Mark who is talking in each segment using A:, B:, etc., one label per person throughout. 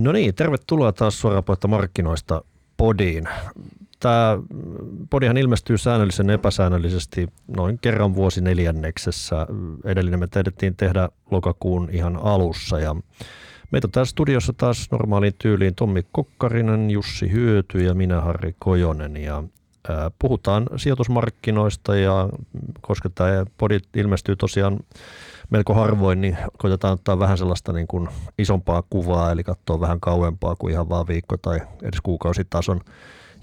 A: No niin, tervetuloa taas suorapuolta markkinoista podiin. Tämä podihan ilmestyy säännöllisen epäsäännöllisesti noin kerran vuosi neljänneksessä. Edellinen me tehdettiin tehdä lokakuun ihan alussa ja Meitä on täällä studiossa taas normaaliin tyyliin Tommi Kokkarinen, Jussi Hyöty ja minä Harri Kojonen. Ja puhutaan sijoitusmarkkinoista ja koska tämä podi ilmestyy tosiaan melko harvoin, niin koitetaan ottaa vähän sellaista niin kuin isompaa kuvaa, eli katsoa vähän kauempaa kuin ihan vaan viikko- tai edes kuukausitason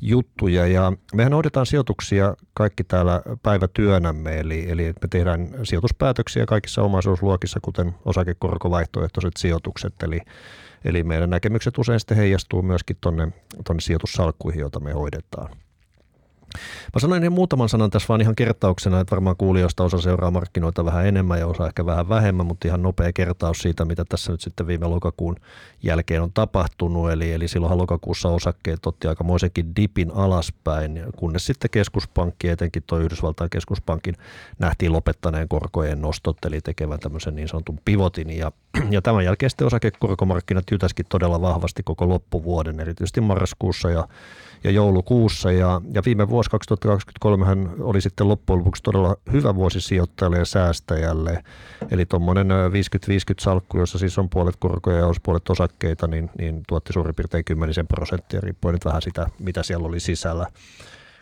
A: juttuja. Ja mehän hoidetaan sijoituksia kaikki täällä päivätyönämme, eli, eli me tehdään sijoituspäätöksiä kaikissa omaisuusluokissa, kuten osakekorkovaihtoehtoiset sijoitukset, eli Eli meidän näkemykset usein sitten heijastuu myöskin tuonne sijoitussalkkuihin, joita me hoidetaan. Mä sanoin ihan muutaman sanan tässä vaan ihan kertauksena, että varmaan kuulijoista osa seuraa markkinoita vähän enemmän ja osa ehkä vähän vähemmän, mutta ihan nopea kertaus siitä, mitä tässä nyt sitten viime lokakuun jälkeen on tapahtunut. Eli, eli silloinhan lokakuussa osakkeet otti aikamoisenkin dipin alaspäin, kunnes sitten keskuspankki, etenkin tuo Yhdysvaltain keskuspankin, nähtiin lopettaneen korkojen nostot, eli tekevän tämmöisen niin sanotun pivotin. Ja, ja tämän jälkeen sitten osakekorkomarkkinat jytäskin todella vahvasti koko loppuvuoden, erityisesti marraskuussa ja ja joulukuussa. Ja, ja viime vuosi 2023 oli sitten loppujen lopuksi todella hyvä vuosi sijoittajalle ja säästäjälle. Eli tuommoinen 50-50 salkku, jossa siis on puolet korkoja ja puolet osakkeita, niin, niin tuotti suurin piirtein 10 prosenttia, riippuen nyt vähän sitä, mitä siellä oli sisällä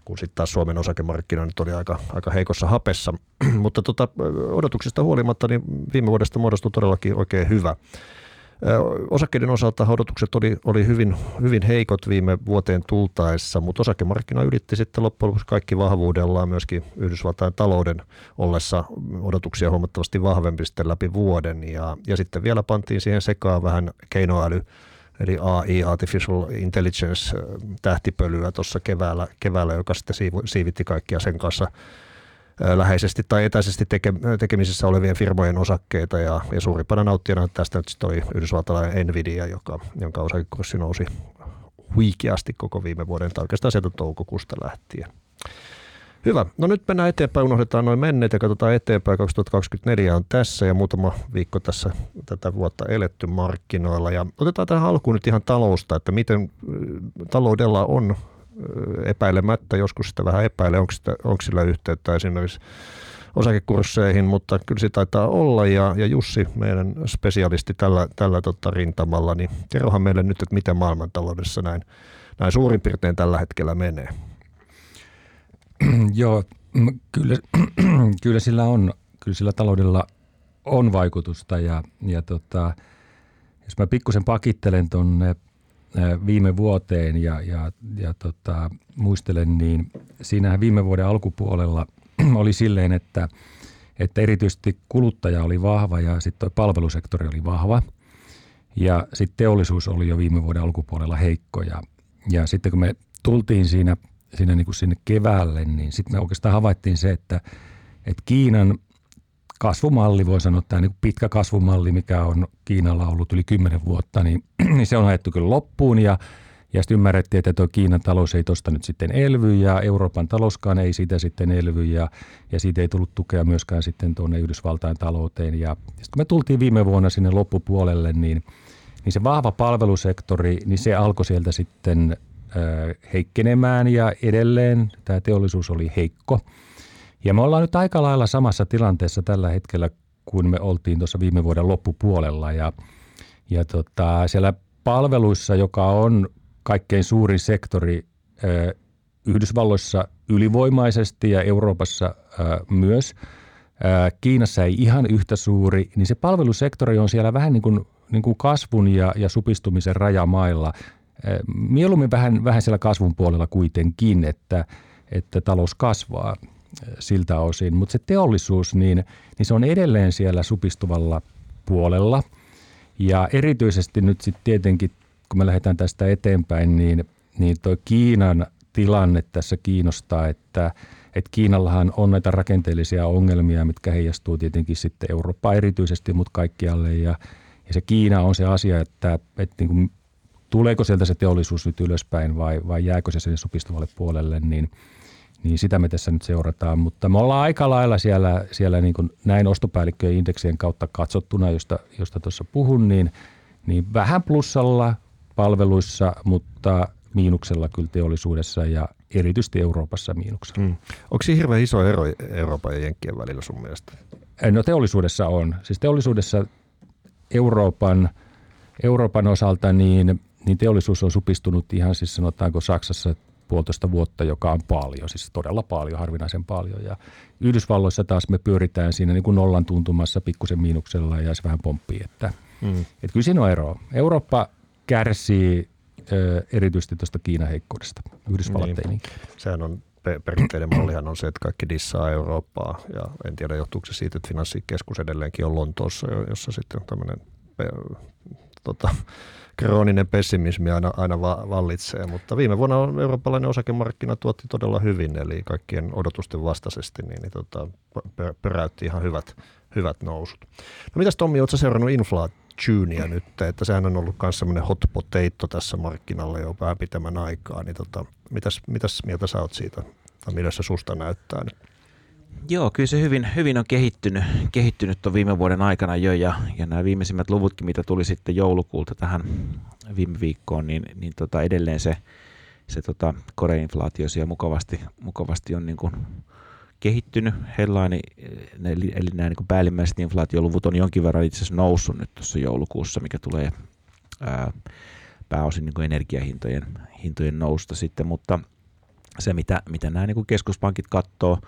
A: kun sitten taas Suomen osakemarkkina nyt oli aika, aika heikossa hapessa. Mutta tota, odotuksista huolimatta, niin viime vuodesta muodostui todellakin oikein hyvä. Osakkeiden osalta odotukset oli, oli hyvin, hyvin heikot viime vuoteen tultaessa, mutta osakemarkkina ylitti sitten loppujen lopuksi kaikki vahvuudellaan myöskin Yhdysvaltain talouden ollessa odotuksia huomattavasti vahvempi sitten läpi vuoden. Ja, ja sitten vielä pantiin siihen sekaan vähän keinoäly, eli AI, Artificial Intelligence, tähtipölyä tuossa keväällä, keväällä, joka sitten siivitti kaikkia sen kanssa – läheisesti tai etäisesti teke, tekemisissä olevien firmojen osakkeita ja, ja suurimpana nauttijana tästä nyt oli yhdysvaltalainen Nvidia, joka, jonka osakekurssi nousi huikeasti koko viime vuoden, tai oikeastaan sieltä toukokuusta lähtien. Hyvä. No nyt mennään eteenpäin, unohdetaan noin menneet ja katsotaan eteenpäin. 2024 on tässä ja muutama viikko tässä tätä vuotta eletty markkinoilla. Ja otetaan tähän alkuun nyt ihan talousta, että miten taloudella on epäilemättä, joskus sitä vähän epäilee, onko, sitä, onko sillä yhteyttä esimerkiksi osakekursseihin, mutta kyllä se taitaa olla ja, ja Jussi, meidän spesialisti tällä, tällä tota rintamalla, niin kerrohan meille nyt, että miten maailmantaloudessa näin, näin suurin piirtein tällä hetkellä menee.
B: Joo, kyllä, kyllä sillä on, kyllä sillä taloudella on vaikutusta ja, ja tota, jos mä pikkusen pakittelen tuonne viime vuoteen ja, ja, ja tota, muistelen, niin siinähän viime vuoden alkupuolella oli silleen, että, että erityisesti kuluttaja oli vahva ja sitten palvelusektori oli vahva. Ja sitten teollisuus oli jo viime vuoden alkupuolella heikko. Ja, ja sitten kun me tultiin siinä, siinä niin kuin sinne keväälle, niin sitten me oikeastaan havaittiin se, että, että Kiinan kasvumalli, voi sanoa, tämä niin pitkä kasvumalli, mikä on Kiinalla ollut yli 10 vuotta, niin, niin se on ajettu kyllä loppuun ja, ja sitten ymmärrettiin, että tuo Kiinan talous ei tuosta nyt sitten elvy ja Euroopan talouskaan ei siitä sitten elvy ja, ja siitä ei tullut tukea myöskään sitten tuonne Yhdysvaltain talouteen. Ja sitten kun me tultiin viime vuonna sinne loppupuolelle, niin, niin se vahva palvelusektori, niin se alkoi sieltä sitten heikkenemään ja edelleen tämä teollisuus oli heikko – ja me ollaan nyt aika lailla samassa tilanteessa tällä hetkellä, kuin me oltiin tuossa viime vuoden loppupuolella. Ja, ja tota, siellä palveluissa, joka on kaikkein suurin sektori Yhdysvalloissa ylivoimaisesti ja Euroopassa myös, Kiinassa ei ihan yhtä suuri, niin se palvelusektori on siellä vähän niin kuin, niin kuin kasvun ja, ja supistumisen rajamailla. Mieluummin vähän, vähän siellä kasvun puolella kuitenkin, että, että talous kasvaa siltä osin. Mutta se teollisuus, niin, niin se on edelleen siellä supistuvalla puolella. Ja erityisesti nyt sitten tietenkin, kun me lähdetään tästä eteenpäin, niin, niin toi Kiinan tilanne tässä kiinnostaa, että, että Kiinallahan on näitä rakenteellisia ongelmia, mitkä heijastuu tietenkin sitten Eurooppaan erityisesti, mutta kaikkialle. Ja, ja se Kiina on se asia, että, että niin kuin, tuleeko sieltä se teollisuus nyt ylöspäin vai, vai jääkö se sinne supistuvalle puolelle, niin – niin sitä me tässä nyt seurataan. Mutta me ollaan aika lailla siellä, siellä niin kuin näin ostopäällikköjen indeksien kautta katsottuna, josta, josta tuossa puhun, niin, niin vähän plussalla, palveluissa, mutta miinuksella kyllä teollisuudessa ja erityisesti Euroopassa miinuksella. Mm.
A: Onko siinä hirveän iso ero Euroopan ja Jenkkien välillä sun mielestä?
B: No teollisuudessa on. Siis teollisuudessa Euroopan, Euroopan osalta niin, niin teollisuus on supistunut ihan siis sanotaanko Saksassa puolitoista vuotta, joka on paljon, siis todella paljon, harvinaisen paljon. Ja Yhdysvalloissa taas me pyöritään siinä niin kuin nollan tuntumassa pikkusen miinuksella ja se vähän pomppii. Että, mm. että kyllä siinä on ero. Eurooppa kärsii ö, erityisesti tuosta Kiinan heikkoudesta. Yhdysvallat niin.
A: Sehän on perinteinen mallihan on se, että kaikki dissaa Eurooppaa ja en tiedä johtuuko se siitä, että finanssikeskus edelleenkin on Lontoossa, jossa sitten on tämmöinen tota, krooninen pessimismi aina, aina vallitsee, mutta viime vuonna eurooppalainen osakemarkkina tuotti todella hyvin, eli kaikkien odotusten vastaisesti, niin, niin tota, peräytti ihan hyvät, hyvät nousut. No mitäs Tommi, oletko seurannut inflaatiunia nyt, että sehän on ollut myös semmoinen hot potato tässä markkinalla jo vähän pitemmän aikaa, niin tota, mitäs, mitäs mieltä sä oot siitä, tai millä se susta näyttää nyt?
C: Joo, kyllä se hyvin, hyvin on kehittynyt, kehittynyt tuon viime vuoden aikana jo ja, ja nämä viimeisimmät luvutkin, mitä tuli sitten joulukuulta tähän viime viikkoon, niin, niin tota edelleen se, se tota koreinflaatio siellä mukavasti, mukavasti on niin kuin kehittynyt. Headline, eli, eli nämä niin kuin päällimmäiset inflaatioluvut on jonkin verran itse asiassa noussut nyt tuossa joulukuussa, mikä tulee ää, pääosin niin kuin energiahintojen hintojen nousta sitten, mutta se mitä, mitä nämä niin kuin keskuspankit katsoo,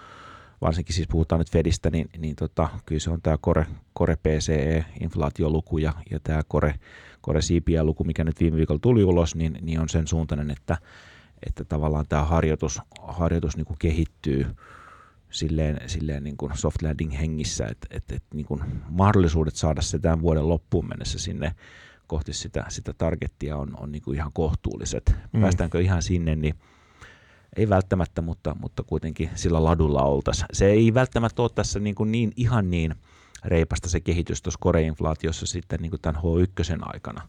C: varsinkin siis puhutaan nyt Fedistä, niin, niin tota, kyllä se on tämä Core, Core PCE-inflaatioluku ja, ja tämä Core, Core CPI-luku, mikä nyt viime viikolla tuli ulos, niin, niin on sen suuntainen, että, että tavallaan tämä harjoitus, harjoitus niin kuin kehittyy silleen, silleen niin kuin soft landing hengissä, että, että, että niin kuin mahdollisuudet saada se tämän vuoden loppuun mennessä sinne kohti sitä, sitä targettia on, on niin kuin ihan kohtuulliset. Mm. Päästäänkö ihan sinne, niin ei välttämättä, mutta, mutta kuitenkin sillä ladulla oltaisiin. Se ei välttämättä ole tässä niin, kuin niin ihan niin reipasta se kehitys tuossa koreinflaatiossa sitten niin kuin tämän H1 aikana.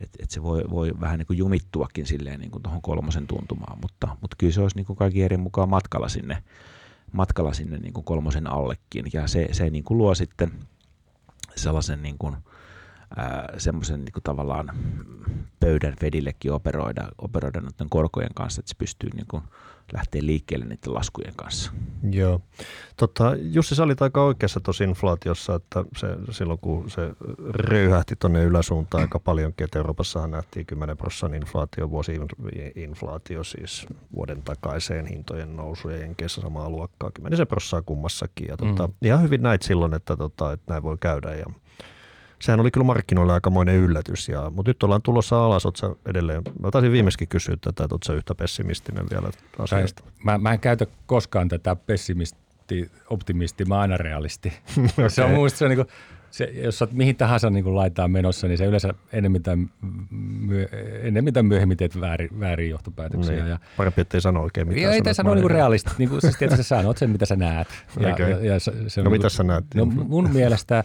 C: Että et se voi, voi vähän niin kuin jumittuakin silleen niin kuin tuohon kolmosen tuntumaan, mutta, mutta kyllä se olisi niin kuin kaikki eri mukaan matkalla sinne, matkalla sinne niin kuin kolmosen allekin. Ja se, se niin kuin luo sitten sellaisen niin kuin – semmoisen niin tavallaan pöydän Fedillekin operoida, operoida noiden korkojen kanssa, että se pystyy niin kuin lähteä liikkeelle niiden laskujen kanssa.
A: Joo. Tota, Jussi, sä olit aika oikeassa tuossa inflaatiossa, että se, silloin kun se röyhähti tuonne yläsuuntaan aika paljonkin, että Euroopassahan nähtiin 10 prosentin inflaatio, vuosi inflaatio siis vuoden takaiseen hintojen nousu ja Jenkeissä samaa luokkaa, 10 prosenttia kummassakin. Ja tota, mm. ihan hyvin näit silloin, että, tota, että näin voi käydä ja sehän oli kyllä markkinoille aikamoinen yllätys. Ja, mutta nyt ollaan tulossa alas, oletko edelleen, mä taisin viimeiskin kysyä tätä, että oletko yhtä pessimistinen vielä asiasta?
B: Mä, mä en käytä koskaan tätä pessimisti, optimisti, mä aina realisti. okay. se on muista se, niin kuin, se, jos sä mihin tahansa niin kuin laitaan menossa, niin se yleensä enemmän tai, myö, enemmän tai myöhemmin teet väärin, väärin johtopäätöksiä.
A: Niin. Ja, Parempi, ettei sano oikein mitään.
B: Ei, ei sano niin realisti. Niin kuin, siis tietysti sä sanot sen, mitä sä näet.
A: Ja, okay. ja, ja se, se
B: no
A: mitä sä näet?
B: No mun mielestä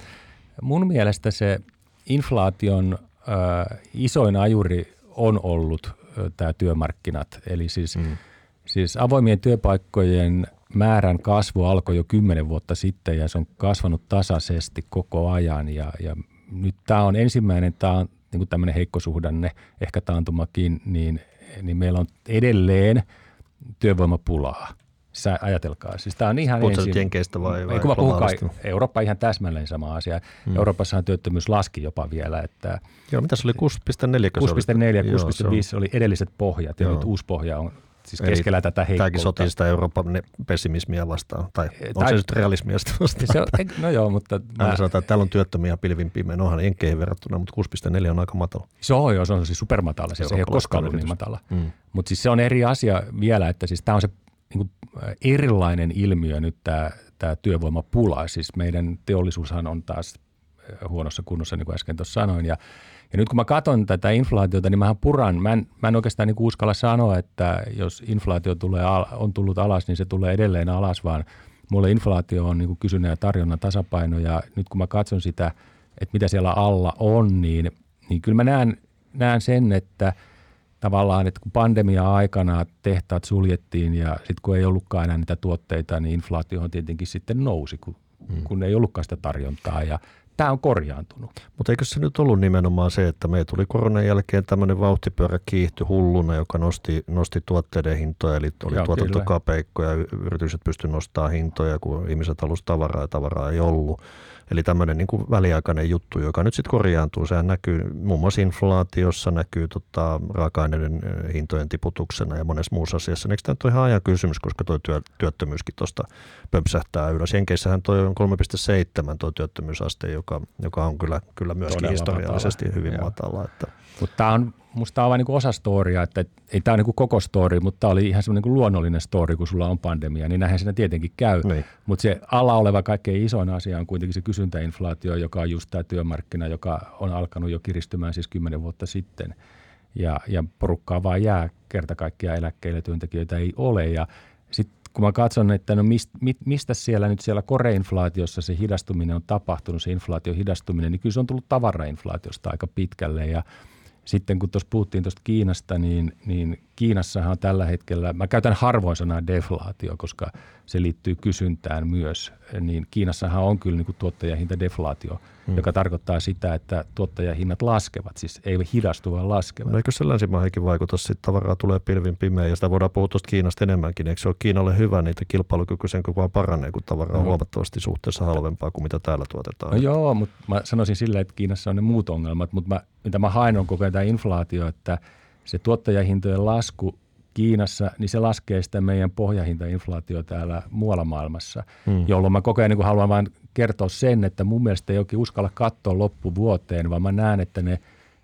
B: Mun mielestä se inflaation äh, isoin ajuri on ollut äh, tämä työmarkkinat. Eli siis, mm. siis avoimien työpaikkojen määrän kasvu alkoi jo kymmenen vuotta sitten ja se on kasvanut tasaisesti koko ajan. Ja, ja nyt tämä on ensimmäinen, tämä on niin tämmöinen heikkosuhdanne, ehkä taantumakin, niin, niin meillä on edelleen työvoimapulaa. Sä ajatelkaa. Siis tämä on ihan
A: Puhutko ensin... Jenkeistä vai, vai
B: Ei, kun mä puhun kai, Eurooppa ihan täsmälleen sama asia. Hmm. Euroopassahan työttömyys laski jopa vielä. Että
A: Joo, mitä se oli 6,4?
B: 6,4, 6,5 oli edelliset pohjat ja nyt uusi pohja on siis keskellä Eli tätä heikkoutta.
A: Tämäkin sotii sitä Euroopan pessimismiä vastaan, tai on tai, se nyt realismia sitä vastaan? Se on,
B: no joo, mutta...
A: Mä... sanotaan, että täällä on työttömiä pilvin pimeän, onhan Jenkeihin verrattuna, mutta 6,4 on aika matala.
B: Se on joo, se on siis supermatala, se, se ei ole koskaan ollut niin matala. Mm. Mutta siis se on eri asia vielä, että siis tämä on se niin kuin erilainen ilmiö nyt tämä, tämä työvoimapula. Siis meidän teollisuushan on taas huonossa kunnossa, niin kuin äsken tuossa sanoin. Ja, ja nyt kun mä katson tätä inflaatiota, niin mähän puran. Mä en, mä en oikeastaan niin uskalla sanoa, että jos inflaatio tulee, on tullut alas, niin se tulee edelleen alas, vaan mulle inflaatio on niin kuin kysynnän ja tarjonnan tasapaino. Ja nyt kun mä katson sitä, että mitä siellä alla on, niin, niin kyllä mä näen, näen sen, että – tavallaan, että kun pandemia-aikana tehtaat suljettiin ja sitten kun ei ollutkaan enää niitä tuotteita, niin inflaatio tietenkin sitten nousi, kun, mm. kun ei ollutkaan sitä tarjontaa. Ja tämä on korjaantunut.
A: Mutta eikö se nyt ollut nimenomaan se, että me tuli koronan jälkeen tämmöinen vauhtipyörä kiihty hulluna, joka nosti, nosti tuotteiden hintoja, eli oli tuotantokapeikkoja, yritykset pystyivät nostamaan hintoja, kun ihmiset halusivat tavaraa ja tavaraa ei ollut. Eli tämmöinen niin kuin väliaikainen juttu, joka nyt sitten korjaantuu. Sehän näkyy muun muassa inflaatiossa, näkyy tota, raaka-aineiden hintojen tiputuksena ja monessa muussa asiassa. Eikö tämä ole ihan ajan kysymys, koska tuo työ, työttömyyskin tuosta pömpsähtää ylös. Jenkeissähän tuo on 3,7 tuo työttömyysaste, joka, joka on kyllä, kyllä myöskin Todella historiallisesti matala. hyvin Joo. matala. Että.
B: Mutta tämä on musta tämä on vain niin osa storia, että ei tämä ole niin koko story, mutta tämä oli ihan semmoinen niin luonnollinen story, kun sulla on pandemia, niin näinhän siinä tietenkin käy. Niin. Mutta se alla oleva kaikkein isoin asia on kuitenkin se kysyntäinflaatio, joka on just tämä työmarkkina, joka on alkanut jo kiristymään siis kymmenen vuotta sitten. Ja, ja porukkaa vaan jää kerta kaikkiaan eläkkeelle, työntekijöitä ei ole. Ja sitten kun mä katson, että no mist, mit, mistä siellä nyt siellä koreinflaatiossa se hidastuminen on tapahtunut, se inflaation hidastuminen, niin kyllä se on tullut tavarainflaatiosta aika pitkälle. Ja sitten kun tuossa puhuttiin tuosta Kiinasta, niin, niin Kiinassahan on tällä hetkellä, mä käytän harvoin sanaa deflaatio, koska se liittyy kysyntään myös, niin Kiinassahan on kyllä niin kuin tuottajahintadeflaatio, hmm. joka tarkoittaa sitä, että tuottajahinnat laskevat, siis ei hidastu, vaan laskevat.
A: No eikö se länsimaihinkin vaikuta, että tavaraa tulee pilvin pimeä ja sitä voidaan puhua tuosta Kiinasta enemmänkin, eikö se ole Kiinalle hyvä, niitä kilpailukykyisen koko ajan paranee, kun tavara on no. huomattavasti suhteessa halvempaa kuin mitä täällä tuotetaan.
B: No joo, mutta mä sanoisin silleen, että Kiinassa on ne muut ongelmat, mutta mä, mitä mä haen on koko ajan tämä inflaatio, että se tuottajahintojen lasku Kiinassa, niin se laskee sitä meidän pohjahintainflaatio täällä muualla maailmassa, hmm. jolloin mä koko ajan niin haluan vain kertoa sen, että mun mielestä ei oikein uskalla katsoa loppuvuoteen, vaan mä näen, että ne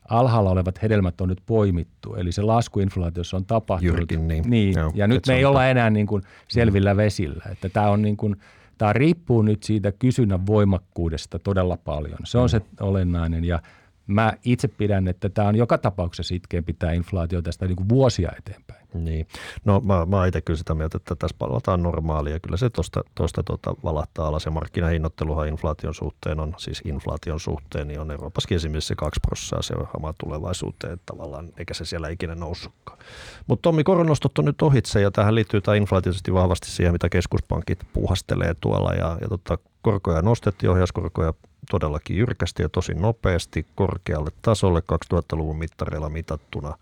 B: alhaalla olevat hedelmät on nyt poimittu. Eli se lasku inflaatiossa on tapahtunut.
A: Jyrkin niin.
B: niin. Joo, ja nyt me ei olla enää niin kuin selvillä vesillä. Että tämä on niin kuin, tämä riippuu nyt siitä kysynnän voimakkuudesta todella paljon. Se on hmm. se olennainen ja mä itse pidän, että tämä on joka tapauksessa itkeämpi tämä inflaatio tästä niin kuin vuosia eteenpäin.
A: Niin. No mä, mä itse kyllä sitä mieltä, että tässä palvataan normaalia. Kyllä se tuosta tosta, tota, valahtaa alas ja markkinahinnoitteluhan inflaation suhteen on, siis inflaation suhteen, niin on Euroopassakin esimerkiksi se 2 prosenttia, se on hamaa tulevaisuuteen tavallaan, eikä se siellä ikinä noussutkaan. Mutta Tommi, koronostot on nyt ohitse ja tähän liittyy tämä inflaatioisesti vahvasti siihen, mitä keskuspankit puhastelee tuolla ja, ja tota, korkoja nostettiin, ohjauskorkoja todellakin jyrkästi ja tosi nopeasti korkealle tasolle 2000-luvun mittareilla mitattuna.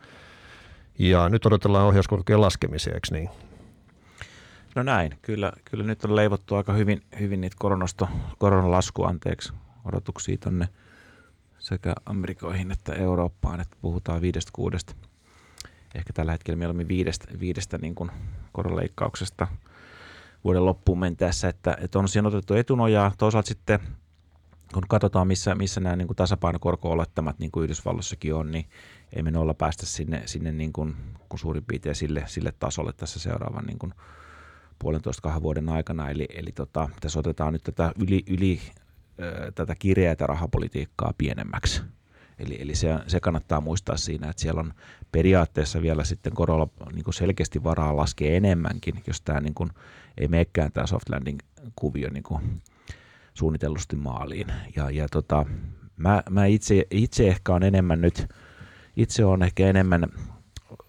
A: Ja nyt odotellaan ohjauskorkojen laskemisia, eikö niin?
C: No näin, kyllä, kyllä nyt on leivottu aika hyvin, hyvin niitä koronasto, koronalasku, anteeksi, odotuksia tuonne sekä Amerikoihin että Eurooppaan, että puhutaan viidestä kuudesta, ehkä tällä hetkellä mieluummin viidestä, viidestä niin kuin koronaleikkauksesta vuoden loppuun mentäessä, että, että on siihen otettu etunojaa. Toisaalta sitten kun katsotaan, missä, missä nämä niin kuin tasapainokorko-olettamat, niin kuin Yhdysvalloissakin on, niin ei me olla päästä sinne, sinne niin kuin, kun suurin piirtein sille, sille tasolle tässä seuraavan niin kuin puolentoista kahden vuoden aikana. Eli, eli tota, tässä otetaan nyt tätä yli, yli tätä kireätä rahapolitiikkaa pienemmäksi. Eli, eli se, se kannattaa muistaa siinä, että siellä on periaatteessa vielä sitten korolla niin kuin selkeästi varaa laskea enemmänkin, jos tämä niin kuin, ei menekään tämä soft landing kuvio niin kuin suunnitellusti maaliin. Ja, ja tota, mä, mä itse, itse ehkä on enemmän nyt, itse on ehkä enemmän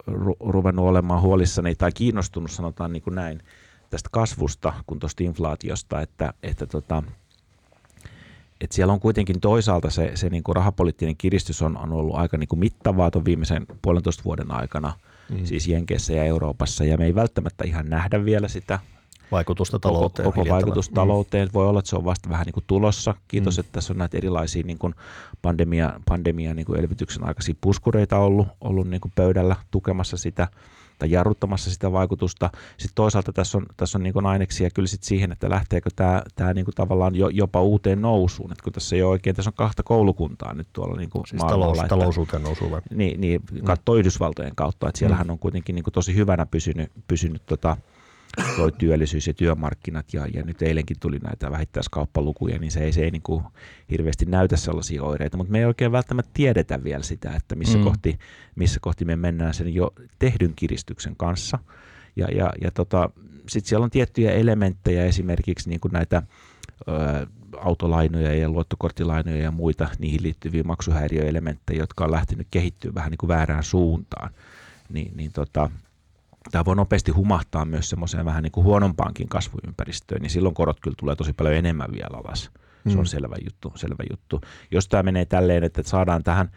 C: ru, ruvennut olemaan huolissani tai kiinnostunut, sanotaan niin kuin näin, tästä kasvusta kuin tuosta inflaatiosta, että, että tota, että siellä on kuitenkin toisaalta se, se niin kuin rahapoliittinen kiristys on, on ollut aika niin kuin mittavaa tuon viimeisen puolentoista vuoden aikana, mm. siis Jenkeissä ja Euroopassa, ja me ei välttämättä ihan nähdä vielä sitä
A: vaikutusta talouteen.
C: Koko, koko vaikutus mm. talouteen. Voi olla, että se on vasta vähän niin kuin tulossa. Kiitos, mm. että tässä on näitä erilaisia niin kuin pandemia, pandemia niin kuin elvytyksen aikaisia puskureita ollut, ollut niin kuin pöydällä tukemassa sitä tai jarruttamassa sitä vaikutusta. Sitten toisaalta tässä on, tässä on niin kuin aineksia kyllä sit siihen, että lähteekö tämä, tämä niin kuin tavallaan jo, jopa uuteen nousuun. että kun tässä ei ole oikein, tässä on kahta koulukuntaa nyt tuolla niin kuin
A: siis talous, että, talousuuteen nousuun vai?
C: Niin, niin katsoo mm. Yhdysvaltojen kautta, että siellähän mm. on kuitenkin niin kuin tosi hyvänä pysynyt, pysynyt tota, toi työllisyys ja työmarkkinat ja, ja nyt eilenkin tuli näitä vähittäiskauppalukuja, niin se ei, se ei niin kuin hirveästi näytä sellaisia oireita, mutta me ei oikein välttämättä tiedetä vielä sitä, että missä, mm. kohti, missä kohti me mennään sen jo tehdyn kiristyksen kanssa. Ja, ja, ja tota, sitten siellä on tiettyjä elementtejä, esimerkiksi niin kuin näitä ö, autolainoja ja luottokorttilainoja ja muita niihin liittyviä maksuhäiriöelementtejä, jotka on lähtenyt kehittyä vähän niin kuin väärään suuntaan. Niin, niin tota, tämä voi nopeasti humahtaa myös semmoiseen vähän niin kuin huonompaankin kasvuympäristöön, niin silloin korot kyllä tulee tosi paljon enemmän vielä alas. Se on mm. selvä juttu, selvä juttu. Jos tämä menee tälleen, että saadaan tähän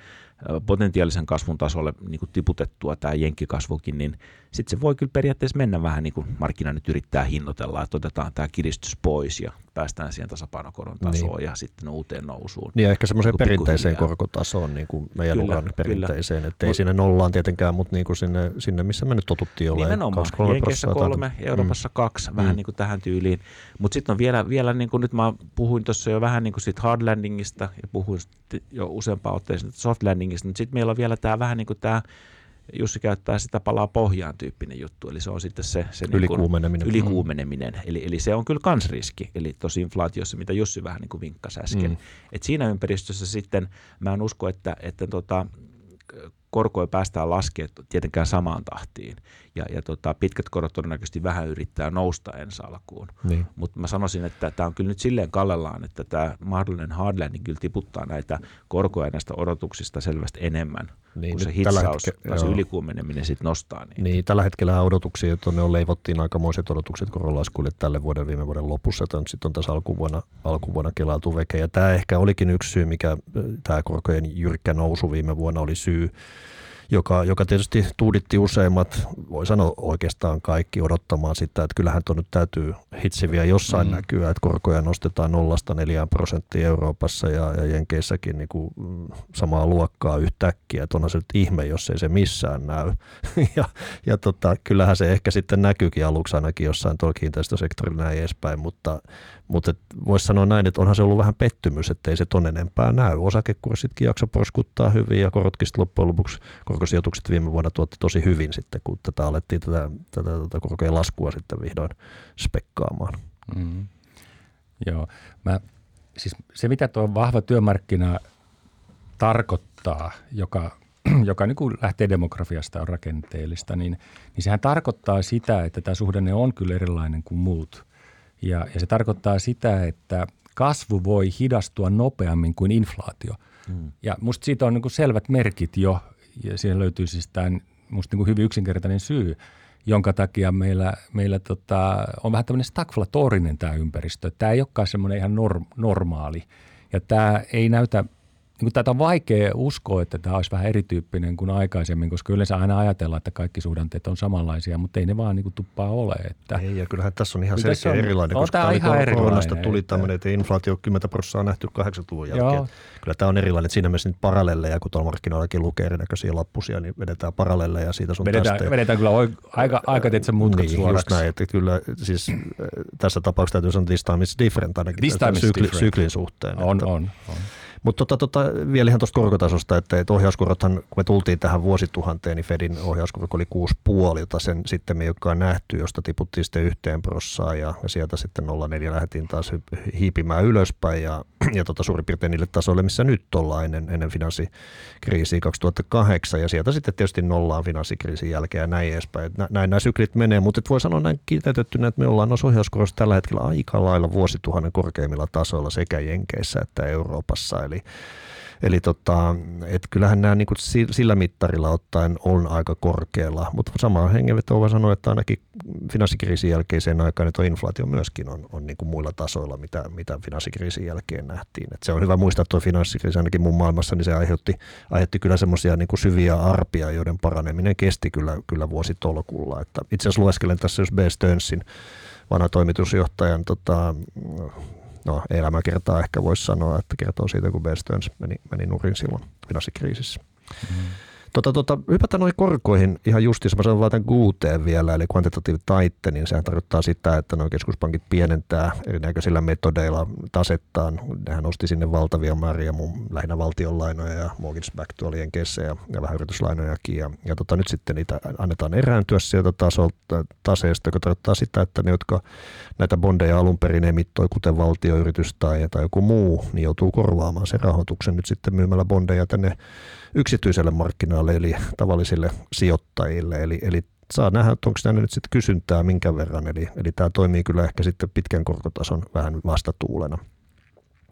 C: potentiaalisen kasvun tasolle niin kuin tiputettua tämä jenkkikasvukin, niin sitten se voi kyllä periaatteessa mennä vähän niin kuin markkina nyt yrittää hinnoitella, että otetaan tämä kiristys pois ja päästään siihen tasapainokoron tasoon niin. ja sitten uuteen nousuun.
A: Niin ja ehkä semmoiseen perinteiseen korkotasoon, niin kuin meidän kyllä, uran perinteiseen, että ei sinne nollaan tietenkään, mutta niin kuin sinne, sinne, missä me nyt totuttiin olemaan.
C: Nimenomaan, Jenkeissä kolme. Euroopassa mm. kaksi, vähän mm. niin kuin tähän tyyliin. Mutta sitten on vielä, vielä niin kuin nyt mä puhuin tuossa jo vähän niin kuin siitä hard landingista ja puhuin jo useampaan otteeseen soft landingista, mutta sitten meillä on vielä tämä vähän niin kuin tämä Jussi käyttää sitä palaa pohjaan tyyppinen juttu, eli se on sitten se, se
A: ylikuumeneminen.
C: Niin ylikuumeneminen. Eli, eli se on kyllä kans riski, eli tosi inflaatiossa, mitä Jussi vähän niin kuin vinkkasi äsken. Mm. Et siinä ympäristössä sitten mä en usko, että, että tota, korkoja päästään laskemaan tietenkään samaan tahtiin. Ja, ja tota, pitkät korot todennäköisesti vähän yrittää nousta ensi alkuun. Niin. Mutta mä sanoisin, että tämä on kyllä nyt silleen kallellaan, että tämä mahdollinen hard landing kyllä tiputtaa näitä korkoja näistä odotuksista selvästi enemmän – niin, kun se hitsaus hetke, tai se ylikuumeneminen sitten nostaa.
A: Niin. niin, tällä hetkellä odotuksia, että ne on leivottiin aikamoiset odotukset koronlaskuille tälle vuoden viime vuoden lopussa, että sitten on tässä alkuvuonna, alkuvuonna kelautu veke. Ja tämä ehkä olikin yksi syy, mikä tämä korkojen jyrkkä nousu viime vuonna oli syy joka, joka tietysti tuuditti useimmat, voi sanoa oikeastaan kaikki odottamaan sitä, että kyllähän tuon nyt täytyy hitsiviä jossain mm. näkyä, että korkoja nostetaan nollasta neljään prosenttia Euroopassa ja, ja Jenkeissäkin niin kuin mm, samaa luokkaa yhtäkkiä, että onhan se nyt ihme, jos ei se missään näy. ja ja tota, kyllähän se ehkä sitten näkyykin aluksi ainakin jossain tuolla kiinteistösektorilla näin edespäin, mutta mutta voisi sanoa näin, että onhan se ollut vähän pettymys, että ei se ton enempää näy. Osakekurssitkin jakso porskuttaa hyvin ja korotkin loppujen lopuksi korkosijoitukset viime vuonna tuotti tosi hyvin sitten, kun tätä alettiin tätä, tätä, tätä korkojen laskua sitten vihdoin spekkaamaan. Mm.
B: Joo, mä, siis se mitä tuo vahva työmarkkina tarkoittaa, joka, joka niin kuin lähtee demografiasta on rakenteellista, niin, niin sehän tarkoittaa sitä, että tämä suhdanne on kyllä erilainen kuin muut – ja, ja se tarkoittaa sitä, että kasvu voi hidastua nopeammin kuin inflaatio. Mm. Ja musta siitä on niin kuin selvät merkit jo, ja siihen löytyy siis tämä musta niin kuin hyvin yksinkertainen syy, jonka takia meillä, meillä tota, on vähän tämmöinen stagflatorinen tämä ympäristö. Tämä ei olekaan semmoinen ihan norm, normaali. Ja tämä ei näytä niin tätä on vaikea uskoa, että tämä olisi vähän erityyppinen kuin aikaisemmin, koska yleensä aina ajatellaan, että kaikki suhdanteet on samanlaisia, mutta ei ne vaan niin kuin tuppaa ole. Että
A: ei, ja kyllähän tässä on ihan selkeä on, erilainen, on koska tämä ihan erilainen, tuli että... tämmöinen, että inflaatio 10 prosenttia on nähty 80-luvun jälkeen. Joo. Kyllä tämä on erilainen, että siinä mielessä nyt parallelleja, kun tuolla markkinoillakin lukee erinäköisiä lappusia, niin vedetään parallelleja siitä sun
B: vedetään,
A: tästä.
B: Vedetään kyllä oik- aika, aika tietysti mutkat niin, suoraksi.
A: Just näin, että kyllä siis äh, tässä tapauksessa täytyy sanoa, että this time is different ainakin
B: this time sykli, different.
A: syklin suhteen.
B: On, että, on, on.
A: Mutta tota, tota, vielä ihan tuosta korkotasosta, että, että ohjauskorothan, kun me tultiin tähän vuosituhanteen, niin Fedin ohjauskorko oli 6,5, jota sen sitten me ei olekaan nähty, josta tiputtiin sitten yhteen prossaan ja, ja sieltä sitten 0,4 lähdettiin taas hiipimään ylöspäin ja, ja tota, suurin piirtein niille tasoille, missä nyt ollaan ennen, ennen finanssikriisiä 2008 ja sieltä sitten tietysti nollaan finanssikriisin jälkeen ja näin edespäin. Nä, näin nämä syklit menee, mutta voi sanoa näin kiteytettynä, että me ollaan noissa ohjauskorossa tällä hetkellä aika lailla vuosituhannen korkeimmilla tasoilla sekä Jenkeissä että Euroopassa, eli Eli, eli tota, et kyllähän nämä niin sillä mittarilla ottaen on aika korkealla, mutta samaan hengenvetoon voi sanoa, että ainakin finanssikriisin jälkeiseen aikaan tuo inflaatio myöskin on, on niin kuin muilla tasoilla, mitä, mitä finanssikriisin jälkeen nähtiin. Et se on hyvä muistaa, tuo finanssikriisi ainakin mun maailmassa, niin se aiheutti, aiheutti kyllä semmoisia niin syviä arpia, joiden paraneminen kesti kyllä, kyllä vuositolkulla. Että itse asiassa lueskelen tässä jos B. Sternsin vanha toimitusjohtajan tota, no elämäkertaa ehkä voisi sanoa, että kertoo siitä, kun Bear Stearns meni, meni nurin silloin finanssikriisissä. Mm. Tota, tota, hypätään noihin korkoihin ihan justiinsa. Mä sanon vaan tämän QT vielä, eli quantitative tightening. Niin sehän tarkoittaa sitä, että nuo keskuspankit pienentää erinäköisillä metodeilla tasettaan. Nehän nosti sinne valtavia määriä mun lähinnä valtionlainoja ja mortgage back tuolien ja, ja vähän yrityslainojakin. Ja, ja tota, nyt sitten niitä annetaan erääntyä sieltä tasolta, taseesta, joka tarkoittaa sitä, että ne, jotka näitä bondeja alun perin emittoi, kuten valtioyritys tai, tai joku muu, niin joutuu korvaamaan sen rahoituksen nyt sitten myymällä bondeja tänne yksityiselle markkinoille, eli tavallisille sijoittajille. Eli, eli saa nähdä, että onko tänne nyt sitten kysyntää minkä verran. Eli, eli tämä toimii kyllä ehkä sitten pitkän korkotason vähän vastatuulena.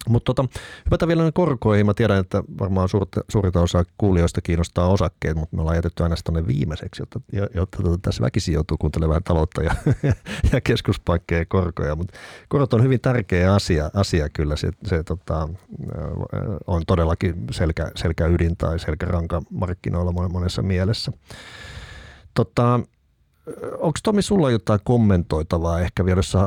A: Mutta tota, hypätään vielä korkoihin. Mä tiedän, että varmaan suurta, suurinta osa kuulijoista kiinnostaa osakkeet, mutta me ollaan jätetty aina tuonne viimeiseksi, jotta, jotta tota, tässä väkisin joutuu kuuntelemaan taloutta ja, ja keskuspankkeja korkoja. Mutta korot on hyvin tärkeä asia, asia kyllä. Se, se tota, on todellakin selkä, selkä ydin tai selkäranka markkinoilla monessa mielessä. Tota, onko Tomi sulla jotain kommentoitavaa ehkä vielä, jos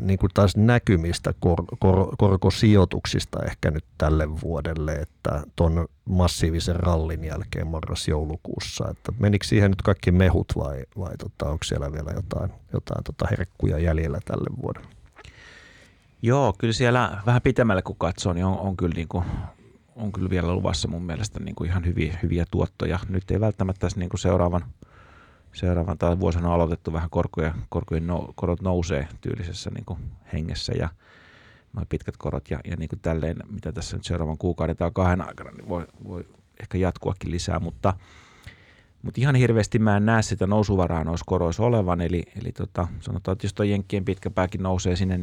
A: niin kuin taas näkymistä kor, kor, korkosijoituksista ehkä nyt tälle vuodelle, että tuon massiivisen rallin jälkeen marras-joulukuussa, että menikö siihen nyt kaikki mehut vai, vai tota, onko siellä vielä jotain, jotain tota herkkuja jäljellä tälle vuodelle?
C: Joo, kyllä siellä vähän pitemmälle kun katsoo, niin on, on kyllä niin kuin on kyllä vielä luvassa mun mielestä niin kuin ihan hyviä, hyviä tuottoja. Nyt ei välttämättä niin kuin seuraavan – seuraavan tai vuosina on aloitettu vähän korkoja, korkojen no, korot nousee tyylisessä niin kuin hengessä ja noin pitkät korot ja, ja niin kuin tälleen, mitä tässä nyt seuraavan kuukauden tai kahden aikana, niin voi, voi ehkä jatkuakin lisää, mutta, mutta ihan hirveästi mä en näe sitä nousuvaraa noissa koroissa olevan, eli, eli tota, sanotaan, että jos tuo Jenkkien pitkä pääkin nousee sinne 420-430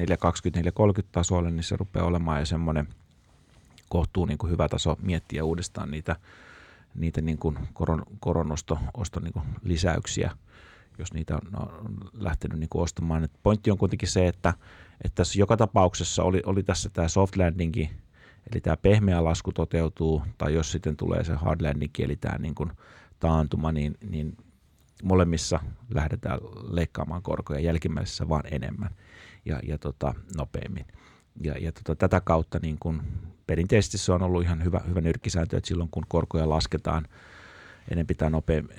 C: tasolle, niin se rupeaa olemaan jo semmoinen kohtuu niin kuin hyvä taso miettiä uudestaan niitä niitä niin kuin koron, koronosto osto niin kuin lisäyksiä, jos niitä on, on lähtenyt niin kuin ostamaan. Et pointti on kuitenkin se, että, että tässä joka tapauksessa oli, oli tässä tämä soft landingi, eli tämä pehmeä lasku toteutuu, tai jos sitten tulee se hard landingi, eli tämä niin kuin taantuma, niin, niin molemmissa lähdetään leikkaamaan korkoja, jälkimmäisessä vaan enemmän ja, ja tota, nopeammin. Ja, ja tota, tätä kautta niin kun perinteisesti se on ollut ihan hyvä, hyvä nyrkkisääntö, että silloin kun korkoja lasketaan enempi tai nopeammin,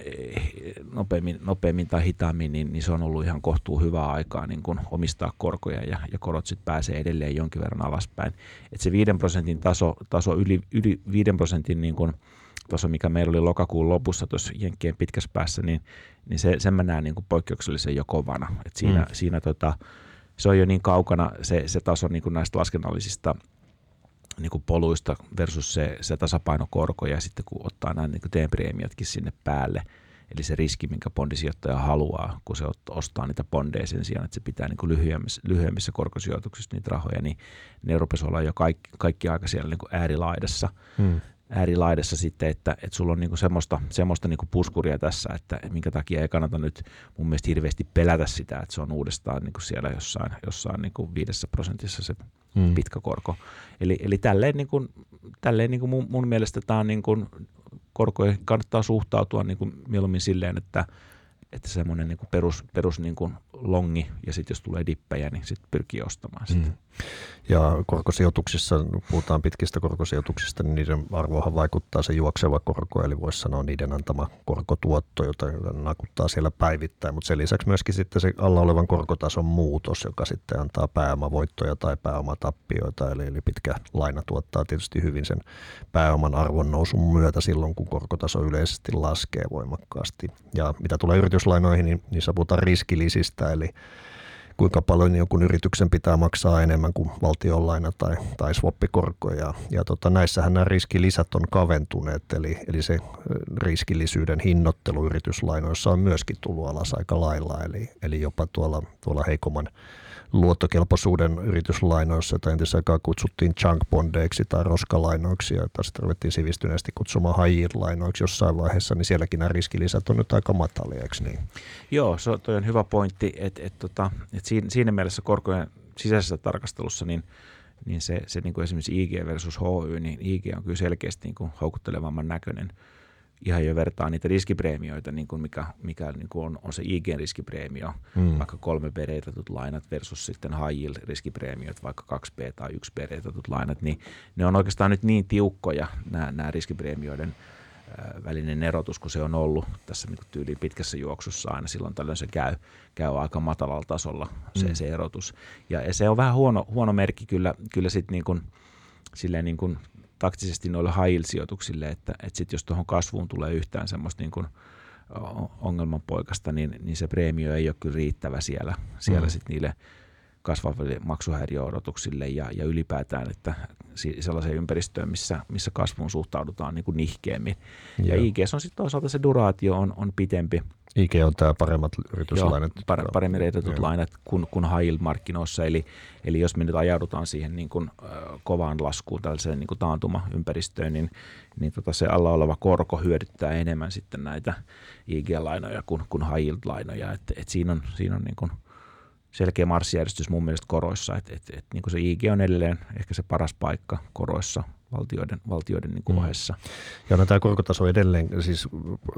C: nopeammin, nopeammin tai hitaammin, niin, niin se on ollut ihan kohtuu hyvää aikaa niin kun omistaa korkoja ja, ja korot sitten pääsee edelleen jonkin verran alaspäin. Et se 5 prosentin taso, taso yli, yli 5 prosentin niin kun taso, mikä meillä oli lokakuun lopussa tuossa Jenkkien pitkässä päässä, niin, niin se, sen mä näen niin poikkeuksellisen jo kovana. Et siinä, mm. siinä tota, se on jo niin kaukana se, se taso niin kuin näistä laskennallisista niin kuin poluista versus se, se tasapainokorko ja sitten kun ottaa nämä niin teepreemiotkin sinne päälle, eli se riski, minkä bondisijoittaja haluaa, kun se ostaa niitä bondeja sen sijaan, että se pitää niin kuin lyhyemmissä, lyhyemmissä korkosijoituksissa niitä rahoja, niin ne rupesi olla jo kaikki, kaikki aika siellä niin kuin äärilaidassa. Hmm äärilaidassa sitten, että, että sulla on niinku semmoista, semmoista niinku puskuria tässä, että minkä takia ei kannata nyt mun mielestä hirveästi pelätä sitä, että se on uudestaan niinku siellä jossain, jossain niinku viidessä prosentissa se hmm. pitkä korko. Eli, eli tälleen, niinku, tälleen niinku mun, mun mielestä tämä on niinku, korkoihin kannattaa suhtautua niinku mieluummin silleen, että, että semmoinen niin perus, perus niin kuin longi ja sitten jos tulee dippejä, niin sitten pyrkii ostamaan sitä. Mm.
A: Ja korkosijoituksissa, puhutaan pitkistä korkosijoituksista, niin niiden arvohan vaikuttaa se juokseva korko, eli voisi sanoa niiden antama korkotuotto, jota nakuttaa siellä päivittäin, mutta sen lisäksi myöskin sitten se alla olevan korkotason muutos, joka sitten antaa pääomavoittoja tai pääomatappioita, eli, eli pitkä laina tuottaa tietysti hyvin sen pääoman arvon nousun myötä silloin, kun korkotaso yleisesti laskee voimakkaasti. Ja mitä tulee yrityslainoihin, niin niissä puhutaan riskilisistä, eli kuinka paljon jonkun yrityksen pitää maksaa enemmän kuin valtionlaina tai, tai swappikorko. Ja, tota, näissähän nämä riskilisät on kaventuneet, eli, eli se riskillisyyden hinnoittelu yrityslainoissa on myöskin tullut alas aika lailla, eli, eli jopa tuolla, tuolla heikomman luottokelpoisuuden yrityslainoissa, jota entisessä aikaa kutsuttiin junk bondeiksi tai roskalainoiksi, ja sitten ruvettiin sivistyneesti kutsumaan high lainoiksi jossain vaiheessa, niin sielläkin nämä riskilisät on nyt aika matalia, niin?
C: Joo, se toi on hyvä pointti, että et, tota, et siinä, siinä mielessä korkojen sisäisessä tarkastelussa, niin niin se, se niin kuin esimerkiksi IG versus HY, niin IG on kyllä selkeästi niin kuin houkuttelevamman näköinen – ihan jo vertaa niitä riskipreemioita, niin kuin mikä, mikä niin kuin on, on se IG-riskipreemio, mm. vaikka 3B-reitatut lainat versus sitten high yield riskipreemiot, vaikka 2B tai 1B-reitatut lainat, niin ne on oikeastaan nyt niin tiukkoja nämä, nämä riskipreemioiden välinen erotus, kun se on ollut tässä niin tyyliin pitkässä juoksussa aina silloin tällöin se käy, käy aika matalalla tasolla se, mm. se erotus. Ja, ja se on vähän huono, huono merkki kyllä, kyllä sitten niin kuin, silleen niin kuin taktisesti noille high että, että sit jos tuohon kasvuun tulee yhtään semmoista niin kuin ongelmanpoikasta, niin, niin se preemio ei ole kyllä riittävä siellä, siellä mm. sit niille kasvaville maksuhäiriöodotuksille ja, ja ylipäätään, että sellaiseen ympäristöön, missä, missä kasvuun suhtaudutaan niin kuin nihkeämmin. Joo. Ja IGS on sitten toisaalta se duraatio on, on pitempi.
A: IG on tämä paremmat yrityslainat.
C: Joo, par, paremmin reitetut lainat kuin, kuin high markkinoissa. Eli, eli jos me nyt ajaudutaan siihen niin kuin, äh, kovaan laskuun, tällaiseen niin kuin taantuma-ympäristöön, niin, niin tota se alla oleva korko hyödyttää enemmän sitten näitä IG-lainoja kuin, kuin high lainoja Et, et siinä on, siinä on niin kuin – selkeä marssijärjestys mun mielestä koroissa, että et, et, niin se IG on edelleen ehkä se paras paikka koroissa valtioiden, valtioiden niin mm. ohessa.
A: Ja no, tämä korkotaso edelleen, siis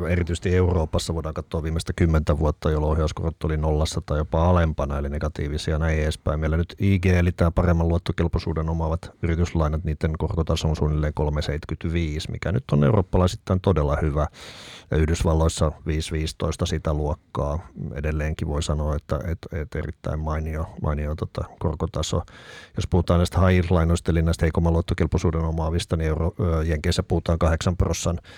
A: erityisesti Euroopassa voidaan katsoa viimeistä kymmentä vuotta, jolloin ohjauskorot oli nollassa tai jopa alempana, eli negatiivisia näin edespäin. Meillä nyt IG, eli tämä paremman luottokelpoisuuden omaavat yrityslainat, niiden korkotaso on suunnilleen 3,75, mikä nyt on eurooppalaisittain todella hyvä. Ja Yhdysvalloissa 5,15 sitä luokkaa. Edelleenkin voi sanoa, että, että, että erittäin mainio, mainio tota, korkotaso. Jos puhutaan näistä high lainoista, eli näistä heikomman luottokelpoisuuden omaavista, niin Euro, Jenkeissä puhutaan 8 prosentin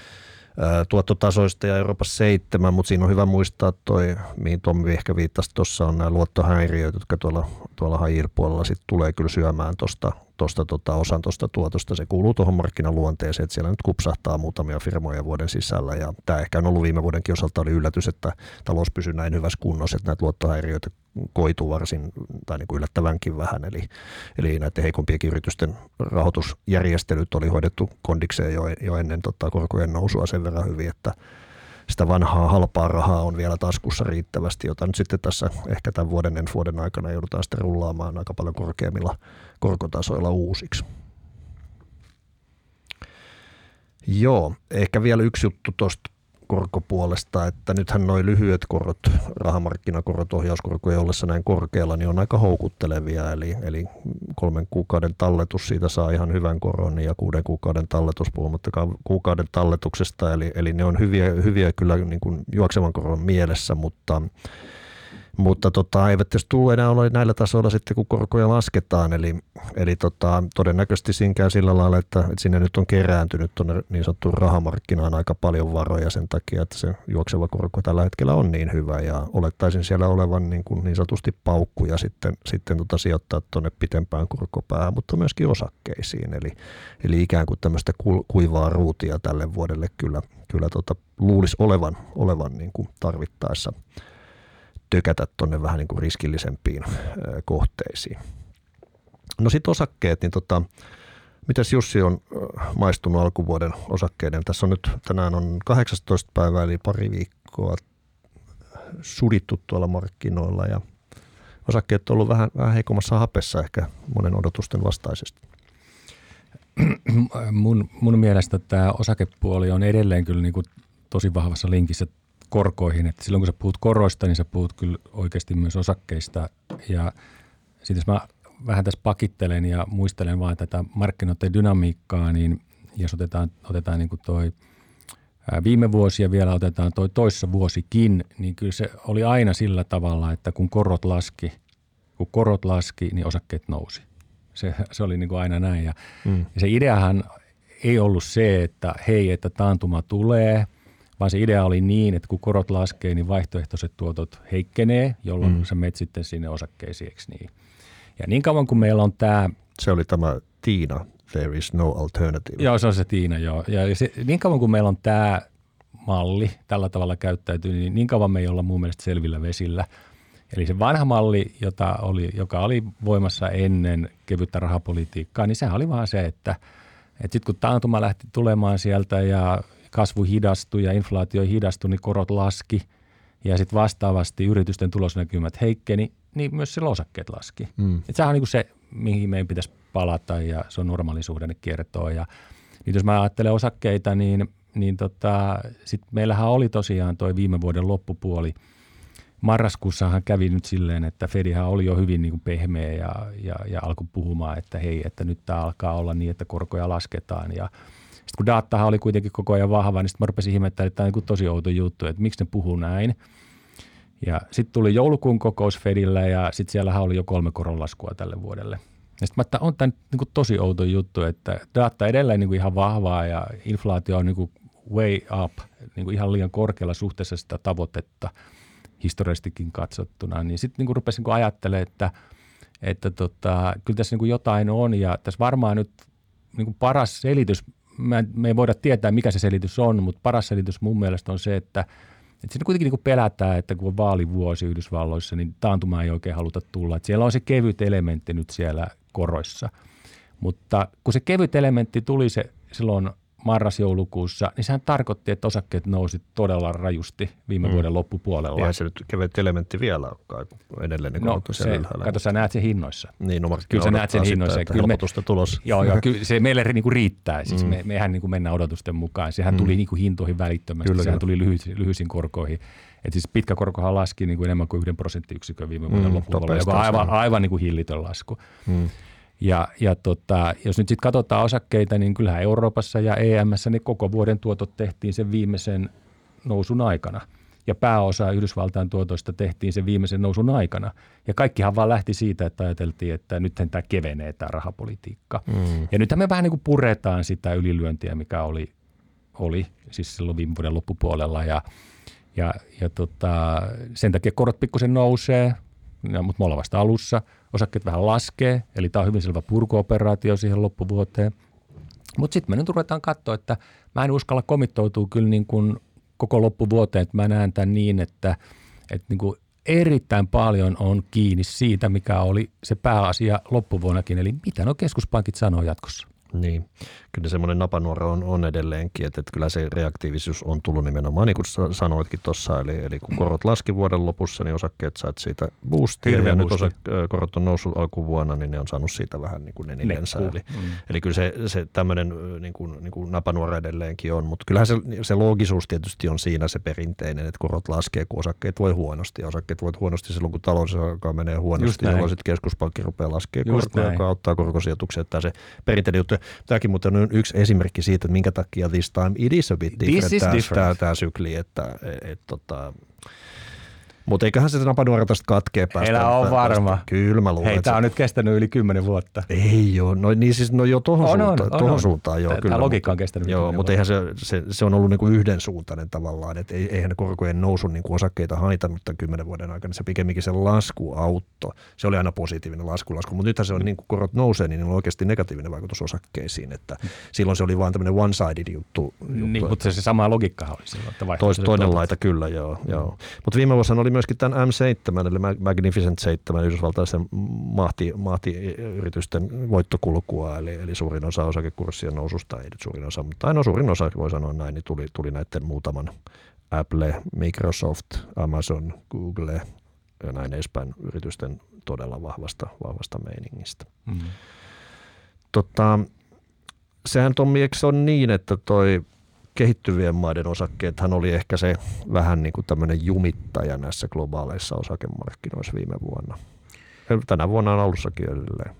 A: tuottotasoista ja Euroopassa seitsemän, mutta siinä on hyvä muistaa toi, mihin Tommi ehkä viittasi tuossa, on nämä luottohäiriöt, jotka tuolla, tuolla puolella sitten tulee kyllä syömään tuosta tosta, tota, osan tuosta tuotosta. Se kuuluu tuohon markkinaluonteeseen, että siellä nyt kupsahtaa muutamia firmoja vuoden sisällä ja tämä ehkä on ollut viime vuodenkin osalta oli yllätys, että talous pysyy näin hyvässä kunnossa, että näitä luottohäiriöitä koituu varsin tai niin kuin yllättävänkin vähän. Eli, eli näiden heikompienkin yritysten rahoitusjärjestelyt oli hoidettu kondikseen jo, jo ennen tota, korkojen nousua sen verran hyvin, että sitä vanhaa halpaa rahaa on vielä taskussa riittävästi, jota nyt sitten tässä ehkä tämän vuoden ensi vuoden aikana joudutaan sitten rullaamaan aika paljon korkeammilla korkotasoilla uusiksi. Joo, ehkä vielä yksi juttu tuosta korkopuolesta, että nythän noin lyhyet korot, rahamarkkinakorot ohjauskorkojen ollessa näin korkealla, niin on aika houkuttelevia, eli, eli kolmen kuukauden talletus siitä saa ihan hyvän koron ja kuuden kuukauden talletus puhumattakaan kuukauden talletuksesta, eli, eli ne on hyviä, hyviä kyllä niin kuin juoksevan koron mielessä, mutta mutta tota, eivät tietysti tule enää olla näillä tasoilla sitten, kun korkoja lasketaan. Eli, eli tota, todennäköisesti siinä käy sillä lailla, että, että sinne nyt on kerääntynyt tuonne niin sanottuun rahamarkkinaan aika paljon varoja sen takia, että se juokseva korko tällä hetkellä on niin hyvä. Ja olettaisin siellä olevan niin, kuin niin sanotusti paukkuja sitten, sitten tota sijoittaa tuonne pitempään korkopäähän, mutta myöskin osakkeisiin. Eli, eli ikään kuin tämmöistä kuivaa ruutia tälle vuodelle kyllä, kyllä tota, luulisi olevan, olevan niin kuin tarvittaessa tökätä tuonne vähän niin kuin riskillisempiin kohteisiin. No sitten osakkeet, niin tota, mitäs Jussi on maistunut alkuvuoden osakkeiden? Tässä on nyt tänään on 18 päivää eli pari viikkoa sudittu tuolla markkinoilla ja osakkeet on ollut vähän, vähän heikommassa hapessa ehkä monen odotusten vastaisesti.
B: Mun, mun mielestä tämä osakepuoli on edelleen kyllä niin kuin tosi vahvassa linkissä korkoihin. Että silloin kun sä puhut koroista, niin sä puhut kyllä oikeasti myös osakkeista. Ja sitten jos mä vähän tässä pakittelen ja muistelen vaan tätä markkinoiden dynamiikkaa, niin jos otetaan, otetaan niin kuin toi viime vuosi ja vielä otetaan toi toissa vuosikin, niin kyllä se oli aina sillä tavalla, että kun korot laski, kun korot laski, niin osakkeet nousi. Se, se oli niin kuin aina näin. Ja, mm. ja se ideahan ei ollut se, että hei, että taantuma tulee – vaan se idea oli niin, että kun korot laskee, niin vaihtoehtoiset tuotot heikkenee, jolloin mm. sä menet sitten sinne osakkeisiin, niin? Ja niin kauan kuin meillä on tämä...
A: Se oli tämä Tiina, there is no alternative.
B: Joo, se on se Tiina, joo. Ja se, niin kauan kuin meillä on tämä malli tällä tavalla käyttäytyy, niin niin kauan me ei olla mun mielestä selvillä vesillä. Eli se vanha malli, jota oli, joka oli voimassa ennen kevyttä rahapolitiikkaa, niin sehän oli vaan se, että, että sitten kun taantuma lähti tulemaan sieltä ja kasvu hidastui ja inflaatio hidastui, niin korot laski ja sitten vastaavasti yritysten tulosnäkymät heikkeni, niin myös silloin osakkeet laski. Mm. Et sehän on niin se, mihin meidän pitäisi palata ja se on normaali suhdannekiertoa. Ja nyt jos mä ajattelen osakkeita, niin, niin tota, sit meillähän oli tosiaan toi viime vuoden loppupuoli. Marraskuussahan kävi nyt silleen, että Fedihän oli jo hyvin niin kuin pehmeä ja, ja, ja alkoi puhumaan, että hei, että nyt tämä alkaa olla niin, että korkoja lasketaan ja – sitten kun datahan oli kuitenkin koko ajan vahva, niin sitten mä rupesin ihmettelemään, että tämä on niin tosi outo juttu, että miksi ne puhuu näin. Ja sitten tuli joulukuun kokous Fedillä ja sitten siellähän oli jo kolme koronlaskua tälle vuodelle. Ja sitten mä että on tämä niin tosi outo juttu, että data edelleen niin ihan vahvaa ja inflaatio on niin way up, niin ihan liian korkealla suhteessa sitä tavoitetta historiallisestikin katsottuna. Niin sitten niin rupesin niin ajattelemaan, että, että tota, kyllä tässä niin jotain on ja tässä varmaan nyt niin paras selitys, mä, me ei voida tietää mikä se selitys on, mutta paras selitys mun mielestä on se, että, että siinä kuitenkin niin pelätään, että kun on vaalivuosi Yhdysvalloissa, niin taantuma ei oikein haluta tulla. Että siellä on se kevyt elementti nyt siellä koroissa. Mutta kun se kevyt elementti tuli se silloin marras-joulukuussa, niin sehän tarkoitti, että osakkeet nousi todella rajusti viime mm. vuoden loppupuolella.
A: Eihän se nyt kevyt elementti vielä ole kai edelleen. Niin
B: no, se, kato, sä näet sen hinnoissa.
A: Niin, no
B: kyllä sä näet sen hinnoissa.
A: Sitä, kyllä me, tulos.
B: Joo, joo kyllä se meille niin kuin riittää. Siis mm. me, mehän niin kuin mennään odotusten mukaan. Sehän mm. tuli niin kuin hintoihin välittömästi. Kyllä, Sehän kyllä. tuli lyhy, lyhyisin korkoihin. Et siis pitkä korkohan laski niin kuin enemmän kuin yhden prosenttiyksikön viime vuoden mm, loppupuolella, joka on aivan, aivan niin kuin hillitön lasku. Mm. Ja, ja tota, jos nyt sitten katsotaan osakkeita, niin kyllähän Euroopassa ja EMssä ne koko vuoden tuotot tehtiin sen viimeisen nousun aikana. Ja pääosa Yhdysvaltain tuotoista tehtiin sen viimeisen nousun aikana. Ja kaikkihan vaan lähti siitä, että ajateltiin, että nythän tämä kevenee tämä rahapolitiikka. Mm. Ja nythän me vähän niin kuin puretaan sitä ylilyöntiä, mikä oli, oli siis silloin viime vuoden loppupuolella. Ja, ja, ja tota, sen takia korot pikkusen nousee, ja, mutta me ollaan vasta alussa. Osakkeet vähän laskee, eli tämä on hyvin selvä purkuoperaatio siihen loppuvuoteen. Mutta sitten me nyt ruvetaan katsoa, että mä en uskalla komittoutua kyllä niin kuin koko loppuvuoteen, että mä näen tämän niin, että, että niin kuin erittäin paljon on kiinni siitä, mikä oli se pääasia loppuvuonnakin, eli mitä nuo keskuspankit sanoo jatkossa.
A: Niin, kyllä semmoinen napanuora on, on edelleenkin, että, että kyllä se reaktiivisuus on tullut nimenomaan, niin kuin sanoitkin tuossa, eli, eli kun korot laski vuoden lopussa, niin osakkeet sait siitä boostia, Hirveän ja boosti. nyt osa, korot on noussut alkuvuonna, niin ne on saanut siitä vähän niin kuin neljänsä. Eli, mm. eli kyllä se, se tämmöinen niin kuin, niin kuin napanuora edelleenkin on, mutta kyllähän se, se loogisuus tietysti on siinä se perinteinen, että korot laskee, kun osakkeet voi huonosti, ja osakkeet voi huonosti silloin, kun talous alkaa menee huonosti, jolloin sitten keskuspankki rupeaa laskemaan korkoja, joka auttaa korkosijoituksia, että se perinteinen juttu. Tämäkin muuten on yksi esimerkki siitä, että minkä takia this time it is a bit different, tämä, tämä sykli, että et, et, tota, mutta eiköhän se napanuora tästä katkee päästä.
B: Meillä on varma.
A: Kyllä mä luulen.
B: Hei, tämä on nyt kestänyt yli kymmenen vuotta.
A: Ei joo, no niin siis no jo tohon, on, suuntaan, on, tohon on. suuntaan. Joo,
B: tämä logiikka on kestänyt
A: Joo, mutta eihän se, se, se, on ollut niinku yhdensuuntainen tavallaan, että eihän ne korkojen nousu niinku osakkeita haitannut tämän kymmenen vuoden aikana. Se pikemminkin se laskuautto, se oli aina positiivinen laskulasku, mutta nythän se on niin kuin korot nousee, niin on oikeasti negatiivinen vaikutus osakkeisiin, että silloin se oli vain tämmöinen one-sided juttu.
B: Niin, juttu mutta se sama logiikka oli silloin. Että
A: Tois, toinen laita kyllä, joo. joo. Mutta viime vuosina oli myöskin tämän M7 eli Magnificent 7 yhdysvaltaisen mahti, mahtiyritysten voittokulkua, eli, eli suurin osa osakekurssien noususta, ei nyt suurin osa, mutta no suurin osa voi sanoa näin, niin tuli, tuli näiden muutaman Apple, Microsoft, Amazon, Google ja näin edespäin yritysten todella vahvasta, vahvasta meiningistä. Mm. Tota, sehän Tommi, eikö on niin, että toi kehittyvien maiden osakkeethan oli ehkä se vähän niin kuin tämmöinen jumittaja näissä globaaleissa osakemarkkinoissa viime vuonna. Tänä vuonna on alussakin edelleen.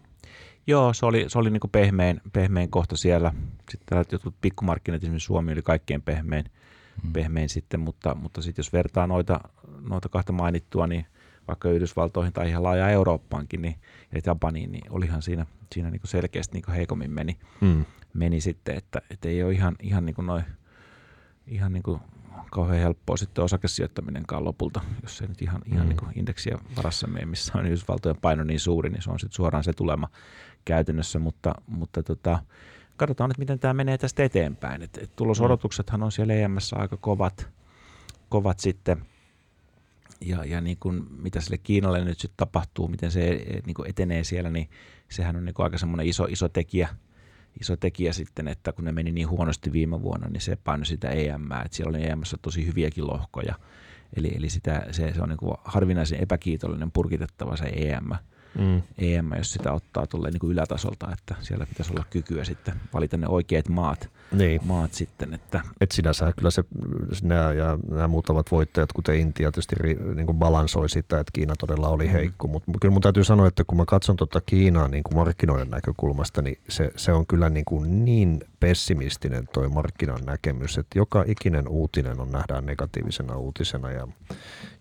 C: Joo, se oli, se oli niin kuin pehmein, pehmein kohta siellä. Sitten jotkut pikkumarkkinat, esimerkiksi Suomi oli kaikkein pehmein, hmm. pehmein sitten, mutta, mutta sitten jos vertaa noita, noita kahta mainittua, niin vaikka Yhdysvaltoihin tai ihan laaja Eurooppaankin, niin, ja Japaniin, niin olihan siinä, siinä niin kuin selkeästi niin kuin heikommin meni, hmm. meni sitten, että, että ei ole ihan, ihan niin kuin noin ihan niin kuin kauhean helppoa sitten osakesijoittaminenkaan lopulta, jos se nyt ihan, mm. ihan niin kuin indeksiä varassa mene, missä on Yhdysvaltojen paino niin suuri, niin se on sitten suoraan se tulema käytännössä, mutta, mutta tota, katsotaan nyt, miten tämä menee tästä eteenpäin. Et, et tulosodotuksethan on siellä EMS aika kovat, kovat sitten, ja, ja niin kuin, mitä sille Kiinalle nyt sitten tapahtuu, miten se niin kuin etenee siellä, niin sehän on niin kuin aika semmoinen iso, iso tekijä – iso tekijä sitten, että kun ne meni niin huonosti viime vuonna, niin se painoi sitä EM, että siellä oli EMssä tosi hyviäkin lohkoja. Eli, eli sitä, se, se on niin harvinaisen epäkiitollinen purkitettava se EM mm. EM, jos sitä ottaa tuolle niin kuin ylätasolta, että siellä pitäisi olla kykyä sitten valita ne oikeat maat, niin. maat sitten. Että.
A: Et sinänsä kyllä se, nämä, ja nämä muutamat voittajat, kuten Intia, tietysti niin kuin balansoi sitä, että Kiina todella oli mm. heikko, mutta kyllä mun täytyy sanoa, että kun mä katson tuota Kiinaa niin kuin markkinoiden näkökulmasta, niin se, se on kyllä niin, kuin niin pessimistinen toi markkinan näkemys, että joka ikinen uutinen on nähdään negatiivisena uutisena ja,